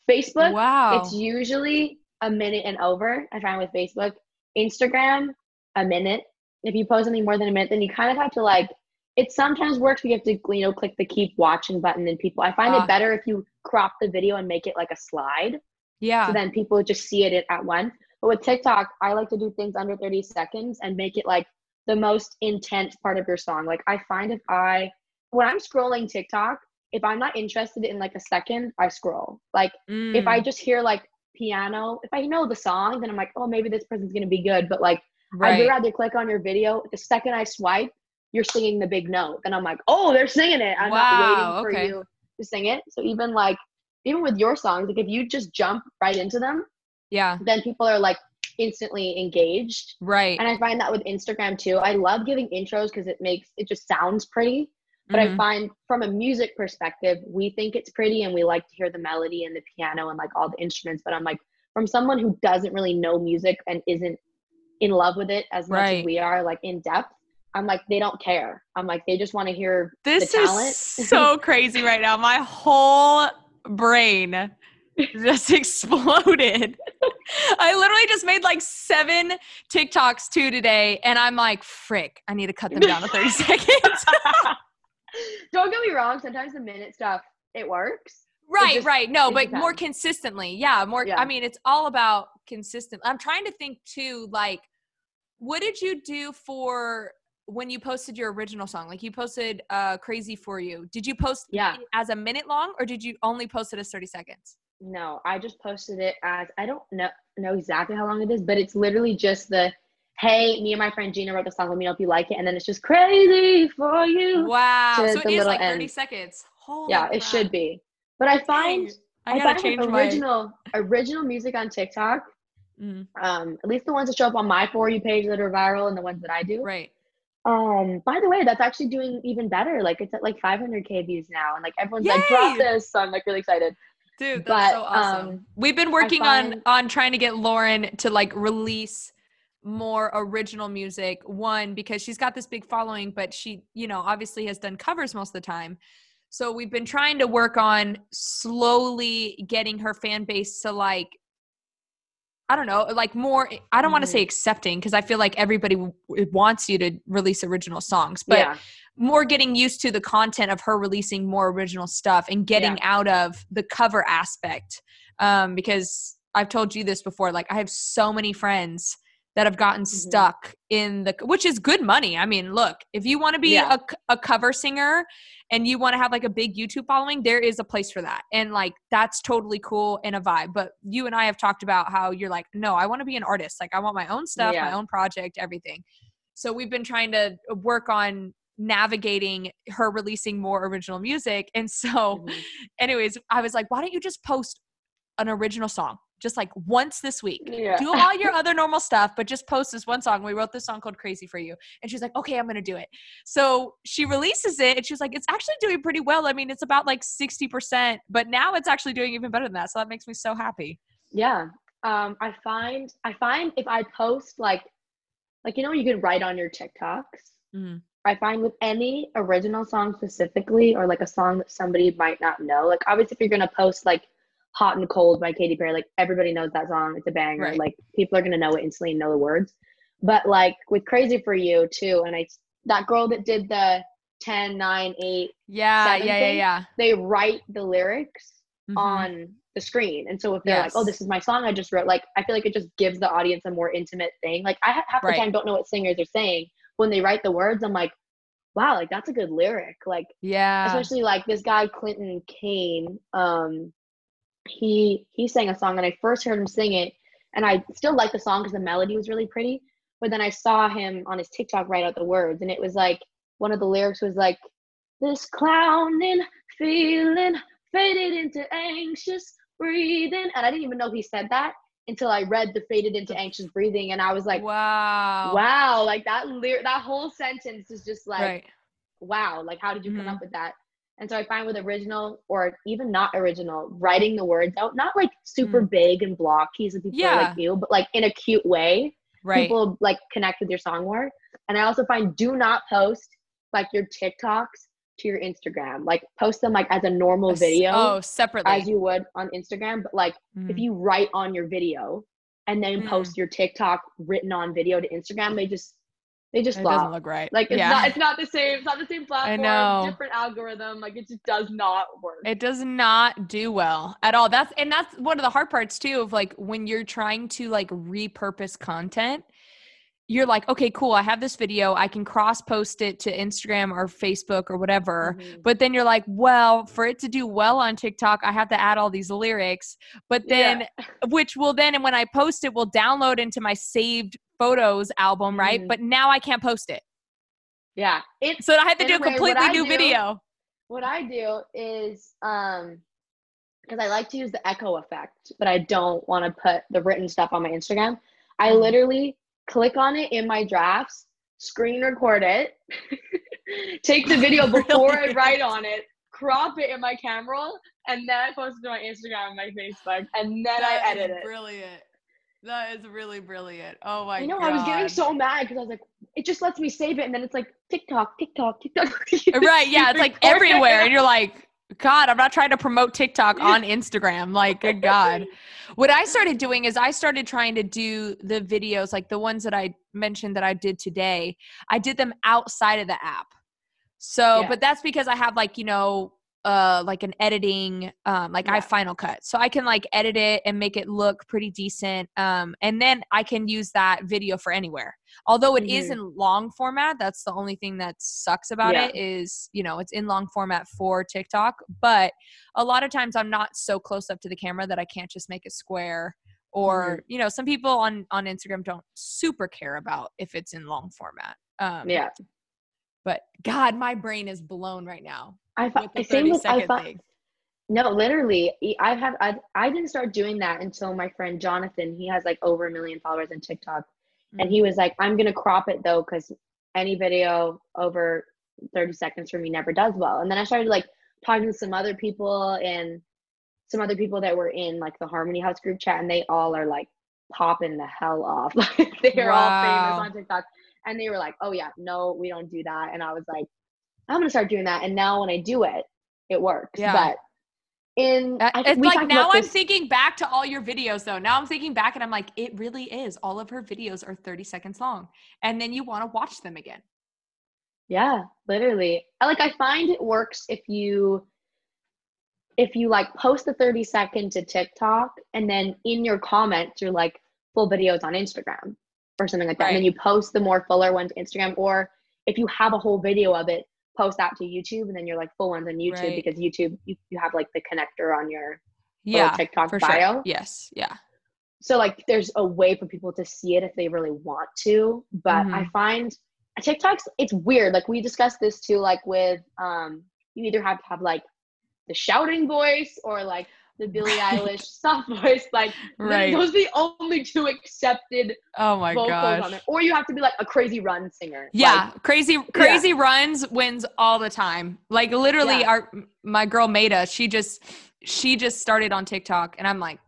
S2: Facebook,
S1: wow.
S2: it's usually a minute and over. I find with Facebook, Instagram, a minute. If you post something more than a minute, then you kind of have to like. It sometimes works. but You have to you know click the keep watching button, and people. I find
S1: Ah.
S2: it better if you crop the video and make it like a slide,
S1: yeah.
S2: so then people just see it at once. But with TikTok, I like to do things under 30 seconds and make it like the most intense part of your song. Like I find if I when I'm scrolling TikTok, if I'm not interested in like a second, I scroll. Like if I
S1: Mm,
S2: just hear like piano, if I know the song, then I'm like, oh, maybe this person's gonna be good. But like, I'd rather click on your video. The second I swipe, you're singing the big note, and I'm like, oh, they're singing it. I'm
S1: Wow,
S2: not waiting
S1: okay.
S2: for you to sing it. So even like, even with your songs, like if you just jump right into them,
S1: yeah.
S2: then people are like instantly engaged.
S1: Right.
S2: And I find that with Instagram too. I love giving intros because it makes it just sounds pretty. But I
S1: Mhm.
S2: find from a music perspective, we think it's pretty and we like to hear the melody and the piano and like all the instruments. But I'm like, from someone who doesn't really know music and isn't in love with it as much
S1: Right.
S2: as we are, like in depth, I'm like, they don't care. I'm like, they just want to hear
S1: This
S2: the talent.
S1: is so crazy right now. My whole brain just exploded. I literally just made like seven TikToks too today, and I'm like, frick, I need to cut them down to 30 seconds.
S2: Don't get me wrong. Sometimes the minute stuff, it works.
S1: right,
S2: just-
S1: right. No,
S2: it
S1: but more consistently. Yeah, more.
S2: Yeah.
S1: I mean, it's all about consistent. I'm trying to think too, like, what did you do for when you posted your original song? Like, you posted uh, Crazy for You. Did you post
S2: Yeah.
S1: it as a minute long, or did you only post it as 30 seconds?
S2: No, I just posted it as I don't know know exactly how long it is, but it's literally just the hey, me and my friend Gina wrote the song. Let me know if you like it, and then it's just crazy for you.
S1: Wow. So it
S2: the
S1: like 30
S2: end.
S1: seconds. Holy
S2: yeah, it should be. But I find I,
S1: I
S2: find
S1: change
S2: with
S1: my
S2: original original music on TikTok,
S1: Mm,
S2: um, at least the ones that show up on my for you page that are viral and the ones that I do.
S1: right.
S2: Um, by the way, that's actually doing even better. Like it's at like 500k views now, and like everyone's like, drop this. So I'm like really excited.
S1: Dude, that's
S2: But,
S1: so awesome.
S2: um,
S1: We've been working on on trying to get Lauren to like release more original music. One because she's got this big following, but she, you know, obviously has done covers most of the time. So we've been trying to work on slowly getting her fan base to like I don't know, like more I don't want to say accepting because I feel like everybody w- wants you to release original songs, but
S2: yeah,
S1: more getting used to the content of her releasing more original stuff and getting out of the cover aspect um, because i've told you this before like i have so many friends that have gotten
S2: Mm-hmm.
S1: stuck in the which is good money i mean look if you want to be
S2: Yeah.
S1: a, a cover singer and you want to have like a big youtube following there is a place for that and like that's totally cool and a vibe but you and i have talked about how you're like no i want to be an artist like i want my own stuff my own project everything so we've been trying to work on navigating her releasing more original music. And so,
S2: Mhm.
S1: anyways, I was like, why don't you just post an original song? Just like once this week.
S2: Yeah.
S1: Do all your other normal stuff, but just post this one song. We wrote this song called Crazy for You. And she's like, okay, I'm going to do it. So she releases it and she's like, it's actually doing pretty well. I mean, it's about like 60%, but now it's actually doing even better than that. So that makes me so happy.
S2: Yeah. Um, I find I find if I post like like you know you can write on your TikToks.
S1: Mhm.
S2: I find with any original song specifically or like a song that somebody might not know, like obviously if you're gonna post like Hot and Cold by Katy Perry, like everybody knows that song. It's a banger.
S1: Right.
S2: Like people are gonna know it instantly and know the words. But like with Crazy for You too, and I that girl that did the 10, 9, 8,
S1: Yeah, yeah, yeah, yeah.
S2: they write the lyrics
S1: Mhm.
S2: on the screen. And so if they're
S1: Yes.
S2: like, "Oh, this is my song I just wrote," like I feel like it just gives the audience a more intimate thing. Like I ha- half
S1: Right.
S2: the time don't know what singers are saying when they write the words. I'm like, "Wow, like that's a good lyric." Like
S1: yeah.
S2: especially like this guy Clinton Kane. Um, he he sang a song and I first heard him sing it, and I still liked the song because the melody was really pretty. But then I saw him on his TikTok write out the words, and it was like one of the lyrics was like, "This clowning feeling faded into anxious breathing," and I didn't even know he said that until I read the faded into anxious breathing, and I was like,
S1: wow.
S2: "Wow!" Like that lyric, that whole sentence is just like
S1: right.
S2: wow, like how did you
S1: Mhm.
S2: come up with that? And so I find with original or even not original, writing the words out, not like super big and blocky so people
S1: Mm. Yeah.
S2: like you, but like in a cute way.
S1: Right.
S2: People like connect with your song more. And I also find do not post like your TikToks to your Instagram. Like post them like as a normal
S1: A
S2: video
S1: Oh, separately.
S2: as you would on Instagram. But like if
S1: Mhm.
S2: you write on your video and then
S1: Mm.
S2: post your TikTok written on video to Instagram, they just they just
S1: it doesn't look right.
S2: Like it's
S1: yeah.
S2: not it's not the same. It's not the same platform.
S1: know.
S2: Different algorithm. Like it just does not work.
S1: It does not do well at all. That's and that's one of the hard parts too of like when you're trying to like repurpose content. You're like, okay, cool. I have this video. I can cross post it to Instagram or Facebook or whatever.
S2: Mhm.
S1: But then you're like, well, for it to do well on TikTok, I have to add all these lyrics. But then, which will then, and when I post it, will download into my saved photos album, right?
S2: Mhm.
S1: But now I can't post it.
S2: Yeah. It's
S1: So I have to do
S2: a
S1: completely new
S2: do-
S1: video.
S2: what I do is um because I like to use the echo effect, but I don't want to put the written stuff on my Instagram. I
S1: Mhm.
S2: literally click on it in my drafts, screen record it, take the video before I write on it, crop it in my camera, and then I post it to my Instagram and my Facebook, and then
S1: That
S2: I edit it.
S1: Brilliant. That is really brilliant. Oh my
S2: I know
S1: god.
S2: I was getting so mad because I was like, it just lets me save it, and then it's like TikTok, TikTok, TikTok.
S1: right. Yeah, it's like everywhere, and you're like, God, I'm not trying to promote TikTok on Instagram. Like, good God. What I started doing is I started trying to do the videos, like the ones that I mentioned that I did today. I did them outside of the app. So,
S2: Yeah.
S1: but that's because I have like, you know, uh like an editing um like I have Final Cut. So I can like edit it and make it look pretty decent. Um and then I can use that video for anywhere. Although it is
S2: Mhm.
S1: in long format, that's the only thing that sucks about
S2: Yeah.
S1: it is, you know, it's in long format for TikTok, but a lot of times I'm not so close up to the camera that I can't just make it square or, you know, some people on on Instagram don't super care about if it's in long format. Um
S2: yeah,
S1: but god, my brain is blown right now
S2: I
S1: the
S2: same with I find
S1: thing.
S2: no, literally, I have I I didn't start doing that until my friend Jonathan. He has like over a million followers on TikTok, and he mm. was like, I'm gonna crop it though, because any video over 30 seconds for me never does well. And then I started like talking to some other people and some other people that were in like the Harmony House group chat, and they all are like popping the hell off. Like they're all famous on TikTok. And they were like, Oh yeah, no, we don't do that. And I was like, I'm gonna start doing that. And now when I do it, it works.
S1: Yeah.
S2: But in
S1: Uh, it's like now I'm
S2: this-
S1: thinking back to all your videos though. Now I'm thinking back and I'm like, it really is. All of her videos are 30 seconds long. And then you want to watch them again.
S2: Yeah, literally. I like I find it works if you if you like post the 30 second to TikTok and then in your comments you're like full videos on Instagram or something like that. And then you post the more fuller one to Instagram or if you have a whole video of it, post that to YouTube and then you're like full ones on YouTube
S1: Right.
S2: because YouTube you, you have like the connector on your
S1: Yeah.
S2: TikTok
S1: For
S2: bio.
S1: sure. Yes. Yeah.
S2: So like there's a way for people to see it if they really want to. But I find TikTok's it's weird. Like we discussed this too, like with um you either have to have like the shouting voice or like the Billie Eilish soft voice. Like
S1: Right.
S2: those are the only two accepted
S1: Oh my
S2: vocals on
S1: gosh.
S2: there. Or you have to be like a crazy run singer.
S1: Yeah, crazy crazy runs wins all the time. Like literally
S2: Yeah.
S1: our my girl Maida, she just she just started on TikTok and I'm like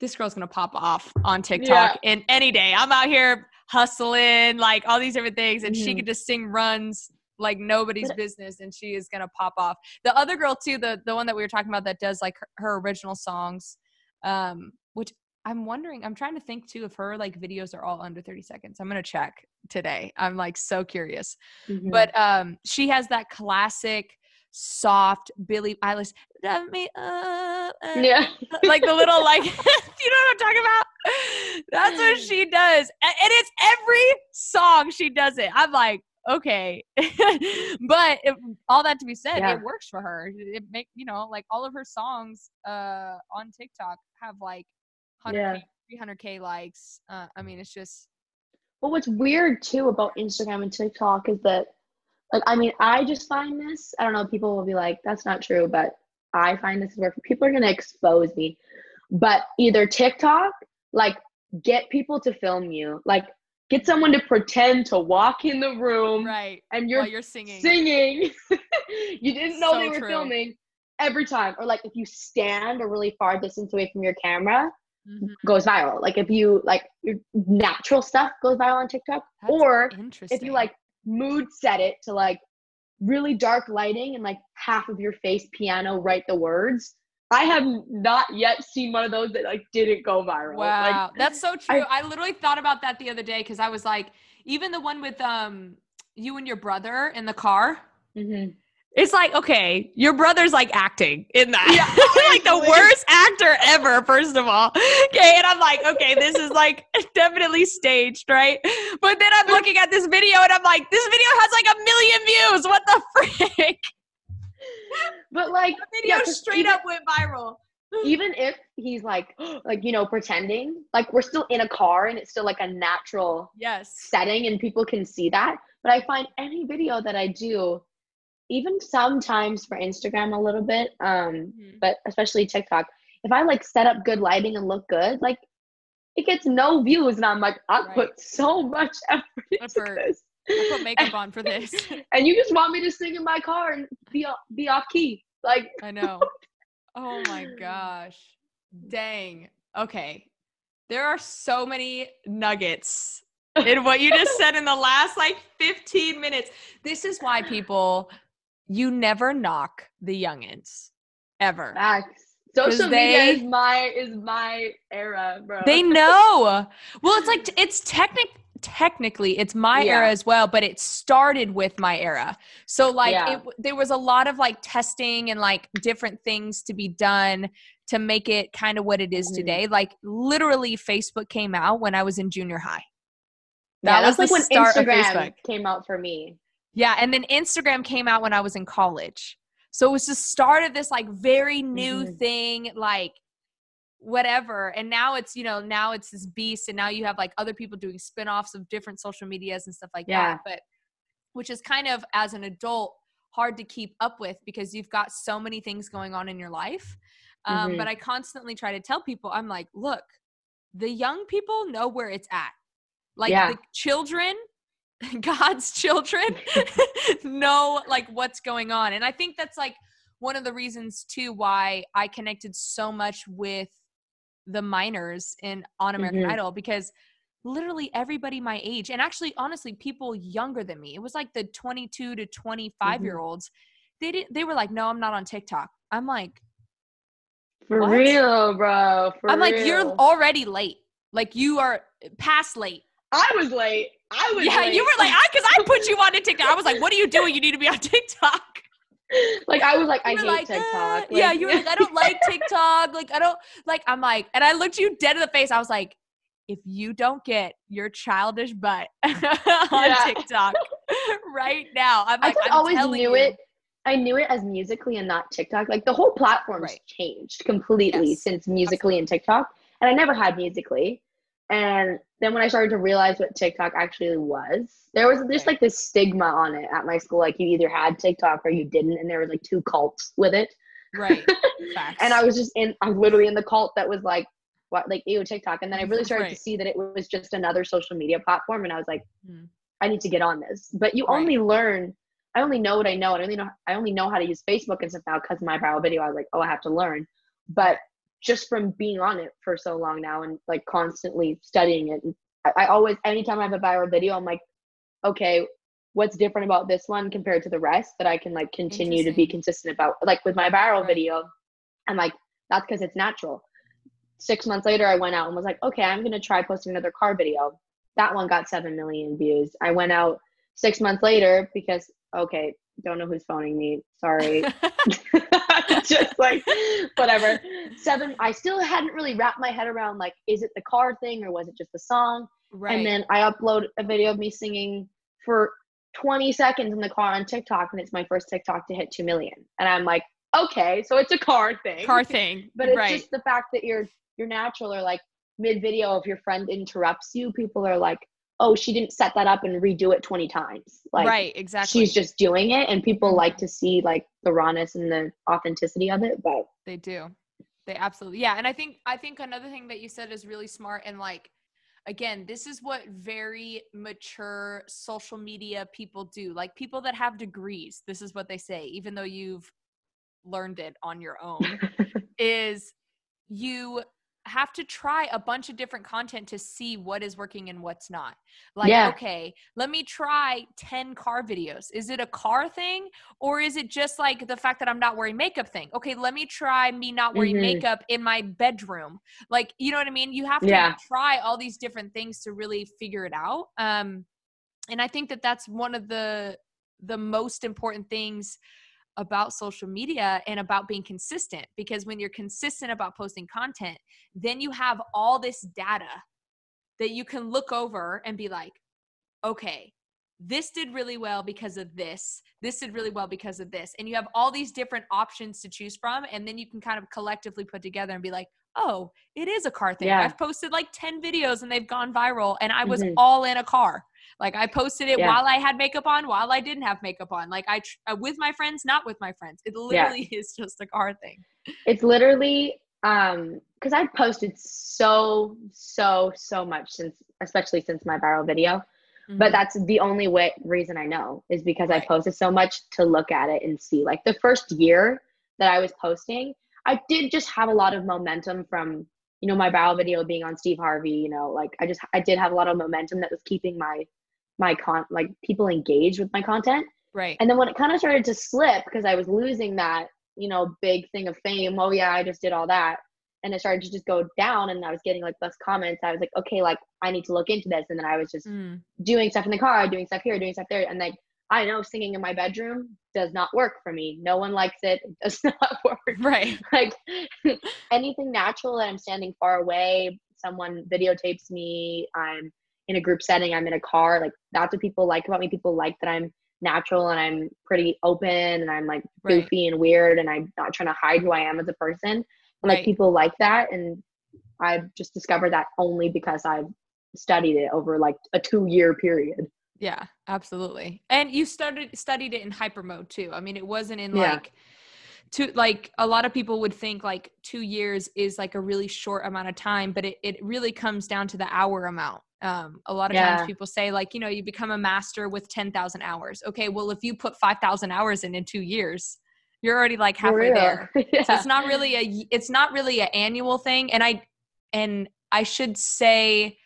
S1: this girl's to pop off on TikTok in any day. I'm out here hustling like all these different things and she
S2: Mhm.
S1: could just sing runs like nobody's business and she is to pop off. The other girl too, the the one that we were talking about that does like her, her original songs um which I'm wondering, I'm trying to think too if her like videos are all under 30 seconds. I'm to check today. I'm like so curious
S2: Mhm.
S1: but um she has that classic soft Billie Eilish "Drive me up
S2: yeah.
S1: like the little like you know what I'm talking about that's what she does and it's every song she does it I'm like okay but if, all that to be said
S2: Yeah.
S1: it works for her it make you know like all of her songs uh on TikTok have like 100k 300k likes uh I mean it's just
S2: But what's weird too about Instagram and TikTok is that, like, I mean, I just find this. I don't know. People will be like, "That's not true," but I find this is where people are gonna expose me. But either TikTok, like, get people to film you, like, get someone to pretend to walk in the room,
S1: right
S2: and you're
S1: while you're singing
S2: singing. you didn't know
S1: So
S2: they were
S1: true.
S2: filming every time, or like if you stand a really far distance away from your camera,
S1: Mhm.
S2: goes viral. Like if you like your natural stuff goes viral on TikTok,
S1: That's
S2: or if you like mood set it to like really dark lighting and like half of your face piano write the words. I have not yet seen one of those that like didn't go viral.
S1: Wow,
S2: Like,
S1: that's so true. I, literally thought about that the other day because I was like, even the one with um you and your brother in the car.
S2: mhm.
S1: It's like, okay, your brother's like acting in that.
S2: Yeah,
S1: like the worst actor ever, first of all. Okay, and I'm like, okay, this is like definitely staged, right? But then I'm looking at this video and I'm like, this video has like a million views. What the frick?
S2: But like
S1: The video
S2: yeah,
S1: straight
S2: even-
S1: up went viral.
S2: even if he's like like you know pretending, like we're still in a car and it's still like a natural
S1: Yes.
S2: setting and people can see that. But I find any video that I do, even sometimes for Instagram a little bit, um,
S1: Mhm.
S2: but especially TikTok, if I like set up good lighting and look good, like it gets no views, and I'm like, I
S1: Right.
S2: put so much effort into this.
S1: I put makeup on for this.
S2: and you just want me to sing in my car and be off, be off key. Like
S1: I know. Oh my gosh. Dang. Okay. There are so many nuggets in what you just said in the last like 15 minutes. This is why people you never knock the youngins ever.
S2: Facts. Social media is my is my era, bro.
S1: They know. Well, it's like it's technic technically it's my yeah. era as well, but it started with my era. So like yeah. it, there was a lot of like testing and like different things to be done to make it kind of what it is mm-hmm. today. Like literally Facebook came out when I was in junior high.
S2: That yeah, was like when Instagram came out for me.
S1: Yeah, and then Instagram came out when I was in college. So it was the start of this like very new mm-hmm. thing, like whatever. And now it's, you know, now it's this beast, and now you have like other people doing spin-offs of different social medias and stuff like yeah. that. But which is kind of as an adult hard to keep up with because you've got so many things going on in your life. Um, mm-hmm. But I constantly try to tell people, I'm like, look, the young people know where it's at. Like yeah. the children, God's children know like what's going on. And I think that's like one of the reasons too why I connected so much with the minors in on American mm-hmm. Idol because literally everybody my age and actually honestly people younger than me it was like the 22 to 25 mm-hmm. year olds they didn't they were like no i'm not on tiktok i'm like
S2: for what? real bro
S1: for i'm real. like you're already late like you are past late
S2: i was late i was
S1: yeah
S2: late.
S1: you were like i because i put you on tiktok i was like what are you doing you need to be on tiktok
S2: like I was like, I hate like, TikTok. Eh. Like,
S1: yeah, you were like, I don't like TikTok. Like I don't like. I'm like, and I looked you dead in the face. I was like, if you don't get your childish butt on yeah. TikTok right now, I'm like, I
S2: always
S1: knew
S2: you. it. I knew it as Musical.ly and not TikTok. Like the whole platform's right. changed completely yes. since Musical.ly Absolutely. and TikTok. And I never had Musical.ly. And then when I started to realize what TikTok actually was, there was just like this stigma on it at my school. Like you either had TikTok or you didn't, and there was like two cults with it.
S1: Right.
S2: and I was just in, I was literally in the cult that was like, what, like ew TikTok. And then I really started right. to see that it was just another social media platform, and I was like, mm. I need to get on this. But you right. only learn. I only know what I know. I only know. I only know how to use Facebook and stuff now because of my viral video. I was like, oh, I have to learn. But just from being on it for so long now and like constantly studying it. I, I always, anytime I have a viral video, I'm like, okay, what's different about this one compared to the rest that I can like continue to be consistent about. Like with my viral right. video, I'm like, that's because it's natural. Six months later, I went out and was like, okay, I'm gonna try posting another car video. That one got seven million views. I went out six months later because okay, don't know who's phoning me. Sorry. just like whatever. Seven. I still hadn't really wrapped my head around like, is it the car thing or was it just the song? Right. And then I upload a video of me singing for 20 seconds in the car on TikTok, and it's my first TikTok to hit two million. And I'm like, okay, so it's a car thing.
S1: Car thing.
S2: but it's right. just the fact that you're you're natural or like mid video if your friend interrupts you, people are like, oh, she didn't set that up and redo it 20 times. Like,
S1: right, exactly.
S2: She's just doing it, and people like to see like the rawness and the authenticity of it. But
S1: they do, they absolutely, yeah. And I think I think another thing that you said is really smart and like. Again, this is what very mature social media people do. Like people that have degrees, this is what they say, even though you've learned it on your own, is you have to try a bunch of different content to see what is working and what's not. Like, yeah. okay, let me try 10 car videos. Is it a car thing or is it just like the fact that I'm not wearing makeup thing? Okay, let me try me not wearing mm-hmm. makeup in my bedroom. Like, you know what I mean? You have to yeah. try all these different things to really figure it out. Um and I think that that's one of the the most important things about social media and about being consistent because when you're consistent about posting content, then you have all this data that you can look over and be like, okay, this did really well because of this. This did really well because of this. And you have all these different options to choose from. And then you can kind of collectively put together and be like, oh, it is a car thing. Yeah. I've posted like 10 videos and they've gone viral and I was mm-hmm. all in a car. Like I posted it yeah. while I had makeup on, while I didn't have makeup on. Like I uh, with my friends, not with my friends. It literally yeah. is just a car thing.
S2: It's literally um because I've posted so so so much since especially since my viral video. but
S1: Mhm.
S2: that's the only way reason I know is because I posted so much to look at it and see. Like the first year that I was posting, I did just have a lot of momentum from you know my viral video being on Steve Harvey. You know, like I just I did have a lot of momentum that was keeping my my con like people engaged with my content.
S1: right.
S2: And then when it kind of started to slip because I was losing that you know big thing of fame. Oh yeah, I just did all that. And it started to just go down, and I was getting like less comments. I was like, okay, like I need to look into this. And then I was just
S1: Mm,
S2: doing stuff in the car, doing stuff here, doing stuff there. And like, I know singing in my bedroom does not work for me. No one likes it. It does not work.
S1: right.
S2: Like anything natural that I'm standing far away, someone videotapes me, I'm in a group setting, I'm in a car. Like that's what people like about me. People like that I'm natural and I'm pretty open and I'm like
S1: Right.
S2: goofy and weird and I'm not trying to hide who I am as a person. And like people like that. And I've just discovered that only because I've studied it over like a two year period.
S1: Yeah, absolutely. And you started studied it in hyper mode too. I mean, it wasn't in
S2: Yeah.
S1: like two like a lot of people would think like two years is like a really short amount of time, but it, it really comes down to the hour amount. Um, a lot of
S2: Yeah.
S1: times people say like, you know, you become a master with 10,000 hours. Okay, well, if you put 5,000 hours in in two years, you're already like halfway there.
S2: yeah.
S1: So it's not really a, it's not really an annual thing and I and I should say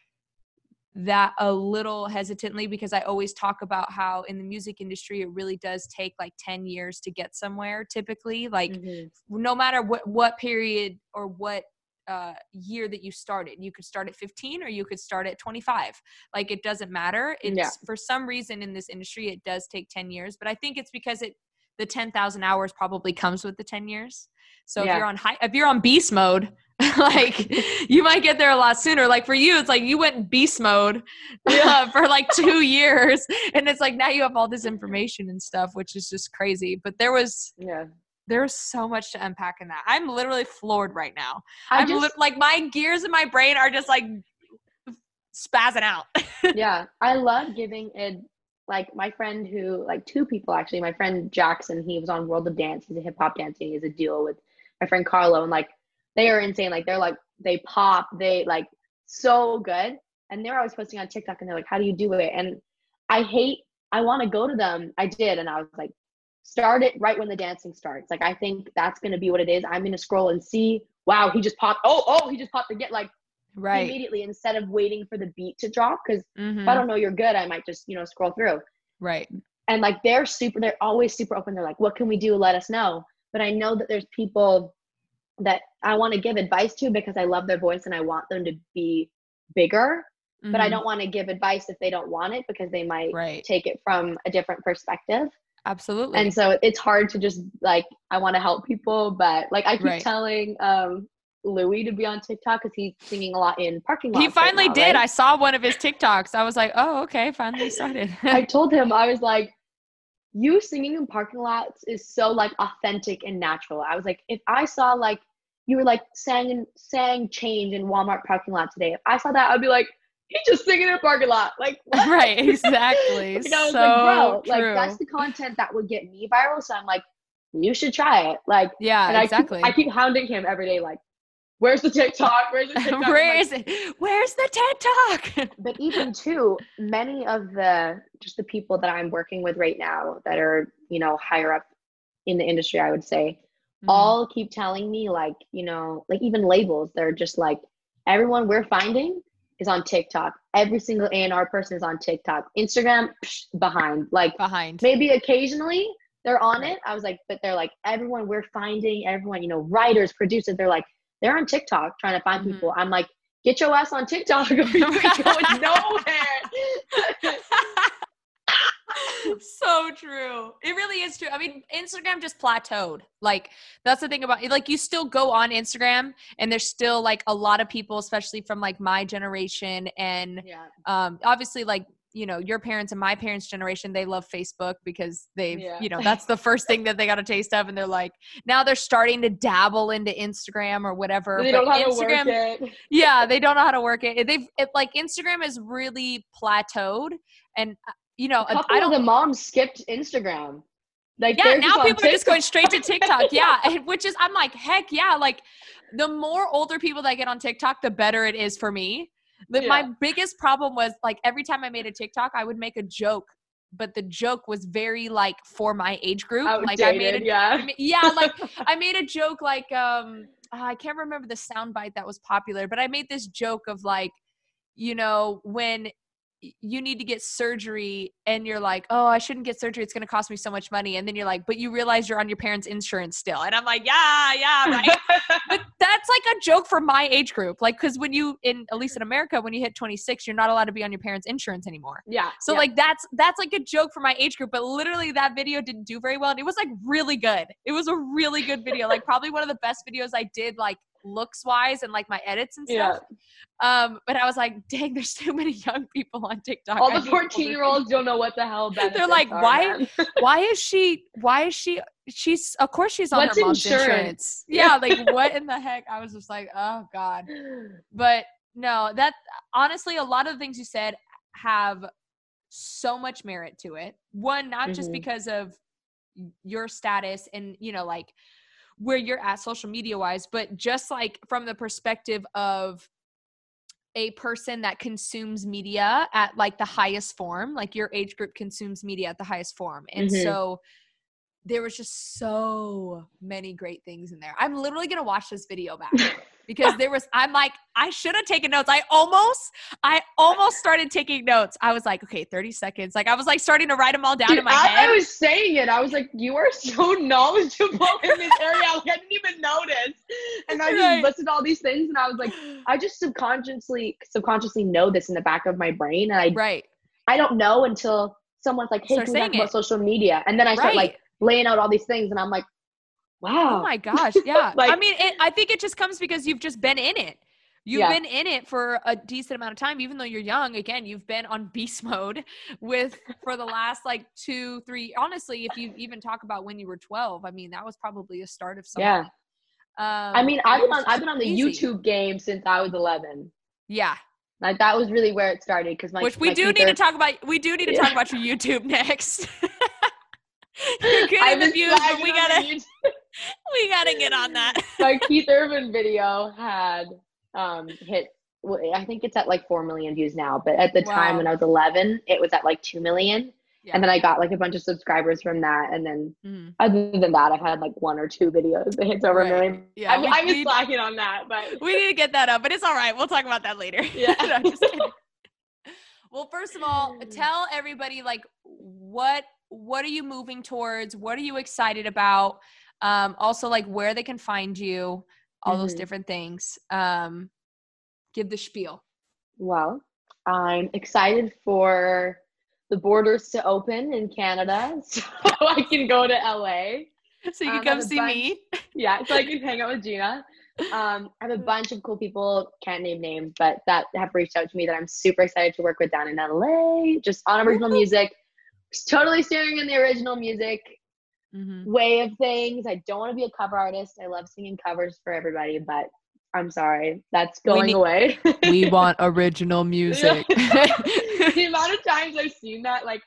S1: that a little hesitantly because I always talk about how in the music industry it really does take like 10 years to get somewhere typically like
S2: Mhm.
S1: no matter what what period or what uh, year that you started. You could start at 15 or you could start at 25 like it doesn't matter. It's
S2: Yeah.
S1: for some reason in this industry it does take 10 years but i think it's because it the 10,000 hours probably comes with the 10 years. So if you're on high if you're on beast mode like you might get there a lot sooner. Like for you it's like you went beast mode uh, for like two years and it's like now you have all this information and stuff which is just crazy. But there was
S2: Yeah.
S1: There was so much to unpack in that. I'm literally floored right now.
S2: I
S1: I'm
S2: just,
S1: li- like my gears in my brain are just like spazzing out.
S2: yeah, I love giving it. Like my friend who, like two people actually. My friend Jackson, he was on World of Dance. He's a hip hop dancer. He has a duo with my friend Carlo, and like they are insane. Like they're like they pop. They like so good, and they're always posting on TikTok, and they're like, "How do you do it?" And I hate. I want to go to them. I did, and I was like, start it right when the dancing starts. Like I think that's gonna be what it is. I'm gonna scroll and see. Wow, he just popped. Oh, oh, he just popped again. Like
S1: right.
S2: immediately instead of waiting for the beat to drop because
S1: Mhm.
S2: if I don't know you're good, I might just, you know, scroll through.
S1: Right.
S2: And like they're super, they're always super open. They're like, what can we do? Let us know. But I know that there's people that I want to give advice to because I love their voice and I want them to be bigger. But I
S1: Mhm.
S2: don't want to give advice if they don't want it because they might
S1: Right.
S2: take it from a different perspective.
S1: Absolutely.
S2: And so it's hard to just like, I want to help people. But like I keep
S1: Right.
S2: telling um, Louis to be on TikTok because he's singing a lot in parking lots.
S1: he
S2: right
S1: finally
S2: now,
S1: did.
S2: right?
S1: I saw one of his TikToks. I was like, oh, okay, finally started.
S2: I told him I was like, you singing in parking lots is so like authentic and natural. I was like, if I saw like you were like sang sang change in Walmart parking lot today, if I saw that, I'd be like, he's just singing in a parking lot. Like what?
S1: right. Exactly.
S2: Like, I was
S1: so
S2: like, bro,
S1: true.
S2: like that's the content that would get me viral. So I'm like, you should try it. Like,
S1: yeah.
S2: and
S1: exactly.
S2: I keep I keep hounding him every day, like, where's the TikTok? Where's the TikTok?
S1: Where
S2: like,
S1: is it? Where's the TED Talk?
S2: but even too many of the just the people that i'm working with right now that are you know higher up in the industry i would say
S1: Mm-hmm.
S2: all keep telling me like you know like even labels they're just like everyone we're finding is on tiktok. Every single a&r person is on tiktok. Instagram psh, behind. Like
S1: behind.
S2: maybe occasionally they're on it. I was like but they're like everyone we're finding everyone you know writers producers they're like they're on tiktok trying to find
S1: Mhm.
S2: people. I'm like get your ass on tiktok. Or you ain't going nowhere
S1: so true. It really is true. I mean, Instagram just plateaued. Like that's the thing about it. Like you still go on Instagram and there's still like a lot of people, especially from like my generation and
S2: yeah
S1: um obviously like you know your parents and my parents generation they love facebook because they've
S2: Yeah.
S1: you know that's the first thing that they got a taste of and they're like now they're starting to dabble into instagram or whatever
S2: they
S1: but
S2: don't know how
S1: instagram
S2: to work it
S1: yeah they don't know how to work it they've it, like instagram is really plateaued and uh, you know
S2: a couple
S1: i don't
S2: of the moms skipped instagram like
S1: yeah
S2: they're
S1: now people are just going straight to tiktok yeah and which is i'm like heck yeah like the more older people that get on tiktok the better it is for me The,
S2: Yeah.
S1: My biggest problem was like every time I made a TikTok, I would make a joke, but the joke was very like for my age group. like I made a
S2: yeah.
S1: Yeah, like I made a joke like um uh, I can't remember the soundbite that was popular, but I made this joke of like, you know, when you need to get surgery and you're like, oh, I shouldn't get surgery. It's going to cost me so much money. And then you're like, but you realize you're on your parents' insurance still. And I'm like, yeah, yeah, right. but that's like a joke for my age group. Like, because when you, in at least in America, when you hit 26, you're not allowed to be on your parents' insurance anymore.
S2: yeah.
S1: So
S2: yeah.
S1: like that's that's like a joke for my age group, but literally that video didn't do very well, and it was like really good. It was a really good video, like probably one of the best videos I did, like looks wise and like my edits and
S2: yeah.
S1: stuff. Um, but I was like, dang, there's too many young people on TikTok.
S2: All the 14 year olds don't know what the hell benefits
S1: like,
S2: are, like,
S1: why- Why is she? Why is she? She's of course she's on
S2: What's
S1: her mom's
S2: insurance?
S1: insurance. Yeah, like what in the heck? I was just like, oh god. But no, that honestly, a lot of the things you said have so much merit to it. One, not just
S2: Mhm.
S1: because of your status and, you know, like where you're at social media wise, but just like from the perspective of a person that consumes media at like the highest form, like your age group consumes media at the highest form. And
S2: Mhm.
S1: so there was just so many great things in there. I'm literally going to watch this video back because there was I'm like I should have taken notes. I almost I almost started taking notes. I was like, okay, 30 seconds. Like I was like starting to write them all down
S2: Dude,
S1: in my
S2: as
S1: head.
S2: I was saying it, I was like, "You are so knowledgeable in this area." Like, I didn't even notice, and I just
S1: Right.
S2: listed all these things, and I was like, I just subconsciously subconsciously know this in the back of my brain, and I
S1: right.
S2: I don't know until someone's like, "Hey,
S1: Start
S2: can we talk about social media?" And then I start
S1: Right.
S2: like laying out all these things, and I'm like, "Wow,
S1: Oh my gosh, yeah. I mean, it, I think it just comes because you've just been in it. You've
S2: Yeah.
S1: been in it for a decent amount of time, even though you're young. Again, you've been on beast mode with for the last like two, three. Honestly, if you even talk about when you were 12, I mean, that was probably a start of something.
S2: yeah."
S1: Um,
S2: I mean, I've been on I've been on the
S1: easy.
S2: YouTube game since I was 11.
S1: Yeah,
S2: Like that was really where it started because my
S1: which we
S2: my
S1: do need to talk about. We do need to
S2: Yeah.
S1: talk about your YouTube next. you're in the views, but we gotta we gotta get on that.
S2: my Keith Urban video had um hit I think it's at like 4 million views now, but at the time when I was 11, it was at like 2 million.
S1: Yeah.
S2: And then I got like a bunch of subscribers from that. And then
S1: Mhm.
S2: other than that, I've had like one or two videos that hits over
S1: Right.
S2: a million.
S1: Yeah,
S2: I,
S1: we-
S2: I was
S1: we-
S2: slacking on that, but
S1: we need to get that up, but it's all right. We'll talk about that later.
S2: Yeah.
S1: No, I'm well, first of all, tell everybody like what what are you moving towards? What are you excited about? Um, also, like where they can find you, all those
S2: Mhm.
S1: different things. Um, give the spiel.
S2: well, I'm excited for the borders to open in Canada so I can go to LA.
S1: So you can
S2: Um,
S1: come see
S2: bunch-
S1: me.
S2: yeah, so I can hang out with Gina. Um, I have a bunch of cool people, can't name names, but that have reached out to me that I'm super excited to work with down in LA, just on original music. Totally steering in the original music
S1: Mhm.
S2: way of things. I don't want to be a cover artist. I love singing covers for everybody, but I'm sorry, that's
S1: We
S2: going
S1: need-
S2: away.
S1: We want original music.
S2: the amount of times I've seen that, like,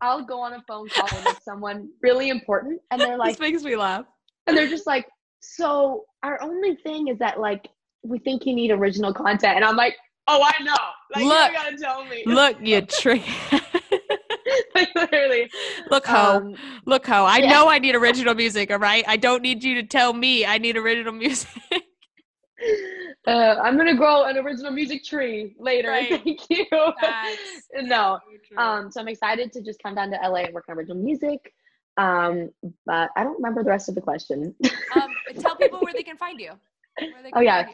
S2: I'll go on a phone call with someone really important, and they're like,
S1: this makes me laugh.
S2: and they're just like, so our only thing is that like we think you need original content, and I'm like, oh, I know. Like,
S1: Look.
S2: you gotta tell me.
S1: Look, you trick.
S2: literally.
S1: Look, ho.
S2: Um,
S1: Look, ho. I
S2: yeah.
S1: know I need original music, all right? I don't need you to tell me I need original music.
S2: uh, I'm gonna grow an original music tree later.
S1: Right.
S2: Thank you.
S1: That's
S2: no. Um, so I'm excited to just come down to LA and work on original music. Um, but I don't remember the rest of the question.
S1: um, tell people where they can find you. Where they
S2: Oh,
S1: can
S2: yeah.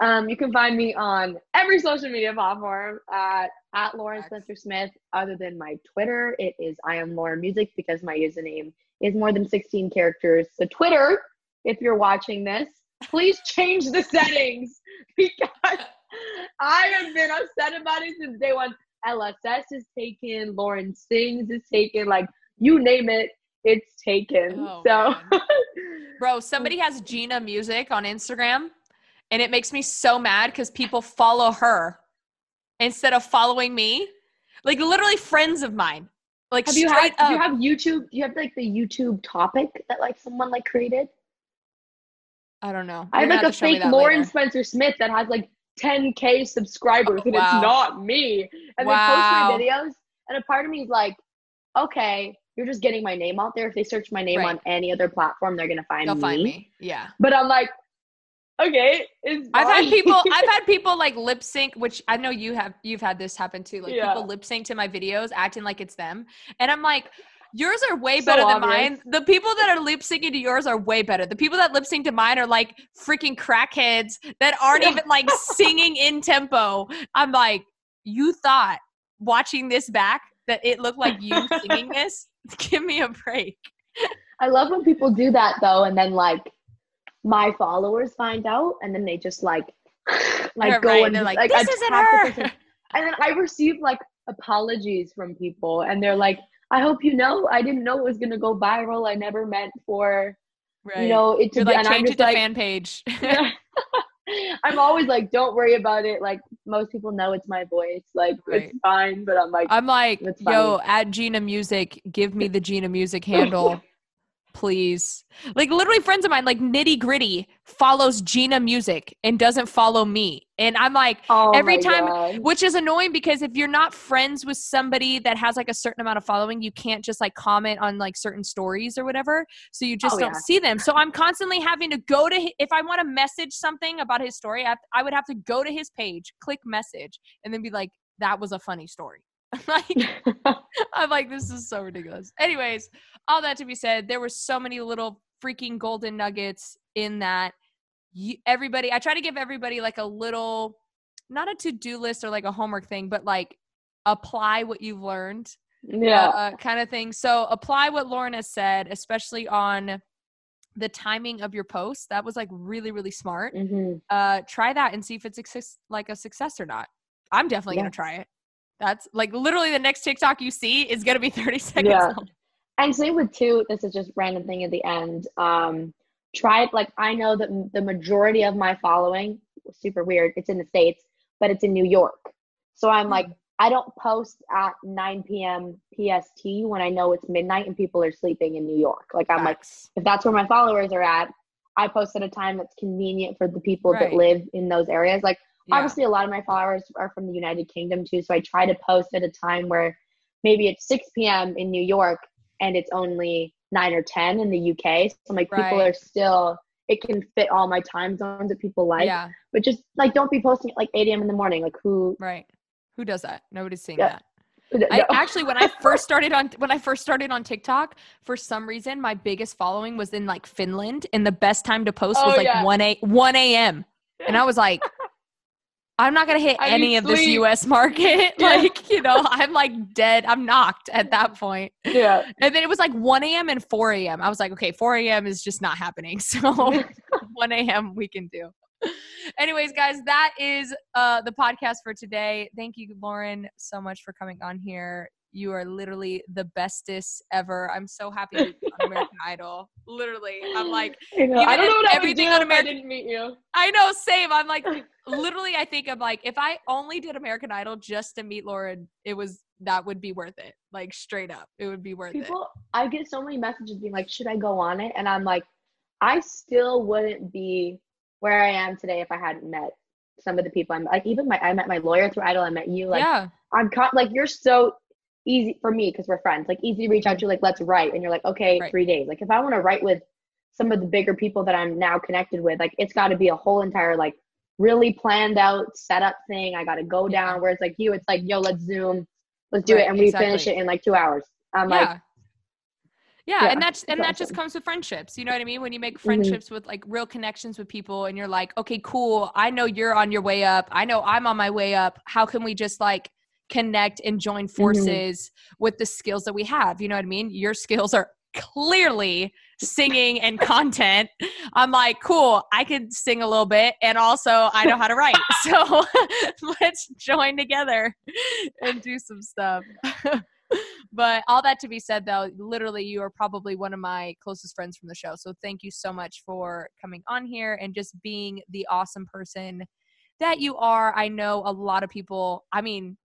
S2: Um, you can find me on every social media platform at, at Lauren. Spencer Smith. Other than my Twitter, it is I am Lauren Music because my username is more than 16 characters. So Twitter, if you're watching this, please change the settings because I have been upset about it since day one. LSS is taken, Lauren Sings is taken, like you name it, it's taken.
S1: Oh,
S2: so
S1: Bro, somebody has Gina Music on Instagram, and it makes me so mad because people follow her instead of following me. Like literally friends of mine. Like
S2: have you had
S1: straight
S2: do you have YouTube do you have like the YouTube topic that like someone like created?
S1: I don't know.
S2: I have like a
S1: to show me
S2: fake Lauren
S1: later.
S2: Spencer Smith that has like 10k subscribers and
S1: Wow.
S2: it's not me and
S1: Wow.
S2: they post my videos and a part of me is like okay you're just getting my name out there if they search my name
S1: Right.
S2: on any other platform they're gonna find me.
S1: They'll
S2: me.
S1: find me. Yeah.
S2: but i'm like okay
S1: I've had people I've had people like lip sync, which I know you have you've had this happen too. Like
S2: Yeah.
S1: people lip sync to my videos acting like it's them. And I'm like, yours are way
S2: So
S1: better than
S2: obvious.
S1: mine. The people that are lip syncing to yours are way better. The people that lip sync to mine are like freaking crackheads that aren't even like singing in tempo. I'm like, you thought watching this back that it looked like you singing this? Give me a break.
S2: I love when people do that though, and then like my followers find out, and then they just like like go
S1: right,
S2: and
S1: they're
S2: just,
S1: like, "This isn't
S2: the
S1: her."
S2: And then I receive like apologies from people, and they're like, "I hope you know, I didn't know it was gonna go viral. I never meant for
S1: Right.
S2: you know it to
S1: You're
S2: be."
S1: like
S2: and I'm just
S1: to
S2: like,
S1: fan page.
S2: I'm always like, "Don't worry about it." Like most people know it's my voice, like
S1: Right.
S2: it's fine. But I'm like,
S1: I'm like, yo, at Gina Music, give me the Gina Music handle, please. Like literally friends of mine, like nitty gritty, follows Gina Music and doesn't follow me. And I'm like,
S2: oh
S1: every time-
S2: God.
S1: which is annoying because if you're not friends with somebody that has like a certain amount of following, you can't just like comment on like certain stories or whatever. So you just
S2: Oh,
S1: don't
S2: yeah.
S1: see them. So I'm constantly having to go to, if I want to message something about his story, I, I would have to go to his page, click message, and then be like, that was a funny story. like, I'm like, this is so ridiculous. Anyways, all that to be said, there were so many little freaking golden nuggets in that. You, everybody, I try to give everybody like a little, not a to do list or like a homework thing, but like apply what you've learned
S2: yeah.
S1: uh, kind of thing. So apply what Lauren has said, especially on the timing of your posts. That was like really, really smart.
S2: Mhm.
S1: Uh, try that and see if it's success, like a success or not. I'm definitely
S2: Yeah.
S1: gonna try it. That's like literally the next TikTok you see is gonna be 30 seconds
S2: Yeah.
S1: long.
S2: And same with two. This is just random thing at the end. Um, try it. Like I know that the majority of my following, super weird. It's in the states, but it's in New York. So I'm like, I don't post at 9 p.m. PST when I know it's midnight and people are sleeping in New York. Like I'm like, if that's where my followers are at, I post at a time that's convenient for the people
S1: Right.
S2: that live in those areas. Like
S1: Yeah.
S2: obviously a lot of my followers are from the united kingdom too so i try to post at a time where maybe it's 6 p.m in new york and it's only 9 or 10 in the uk so like people are still it can fit all my time zones that people like
S1: yeah,
S2: but just like don't be posting at like 8 a.m in the morning like who
S1: right. Who does that? Nobody's seeing
S2: Yeah.
S1: that. I actually when I first started on when I first started on TikTok, for some reason my biggest following was in like Finland and the best time to post oh, was
S2: Oh,
S1: like
S2: yeah.
S1: 1 a 1 a.m. And I was like, I'm not gonna hit
S2: I
S1: any of this. US market.
S2: Yeah.
S1: like, you know, I'm like dead. I'm knocked at that point.
S2: yeah
S1: And then it was like 1 a.m. and 4 a.m. I was like, okay, 4 a.m. is just not happening. So 1 a.m. we can do. Anyways, guys, that is uh, the podcast for today. Thank you, Lauren, so much for coming on here. You are literally the bestest ever. I'm so happy you're on American Idol. Literally, I'm like,
S2: I, know. I don't know what I would
S1: everything
S2: do
S1: on
S2: if
S1: American-
S2: I didn't meet you.
S1: I know, same. I'm like, literally, I think I'm like, if I only did American Idol just to meet Lauren, it was that would be worth it. Like straight up, it would be worth it.
S2: people i get so many messages being like should i go on it and i'm like i still wouldn't be where i am today if i hadn't met some of the people i'm like even my i met my lawyer through idol i met you like
S1: yeah,
S2: i'm con- like you're so easy for me because we're friends like easy to reach out to like let's write and you're like okay
S1: Right.
S2: three days like if i want to write with some of the bigger people that i'm now connected with like it's got to be a whole entire like really planned out setup thing i got to go
S1: Yeah.
S2: down where it's like you it's like yo let's zoom let's do
S1: Right,
S2: it and we finish it in like two hours i'm
S1: yeah.
S2: like
S1: yeah,
S2: Yeah,
S1: and that's and that just comes with friendships. You know what I mean? When you make
S2: Mhm.
S1: friendships with like real connections with people and you're like, "Okay, cool. I know you're on your way up. I know I'm on my way up. How can we just like connect and join
S2: Mm-hmm.
S1: forces with the skills that we have?" You know what I mean? Your skills are clearly singing and content. I'm like, "Cool. I can sing a little bit and also I know how to write." So, let's join together and do some stuff. but all that to be said though literally you are probably one of my closest friends from the show so thank you so much for coming on here and just being the awesome person that you are i know a lot of people i mean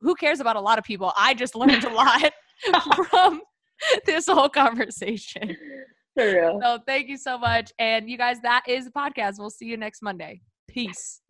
S1: who cares about a lot of people? I just learned a lot from this whole conversation.
S2: For real.
S1: So thank you so much. And you guys that is the podcast. We'll see you next monday. Peace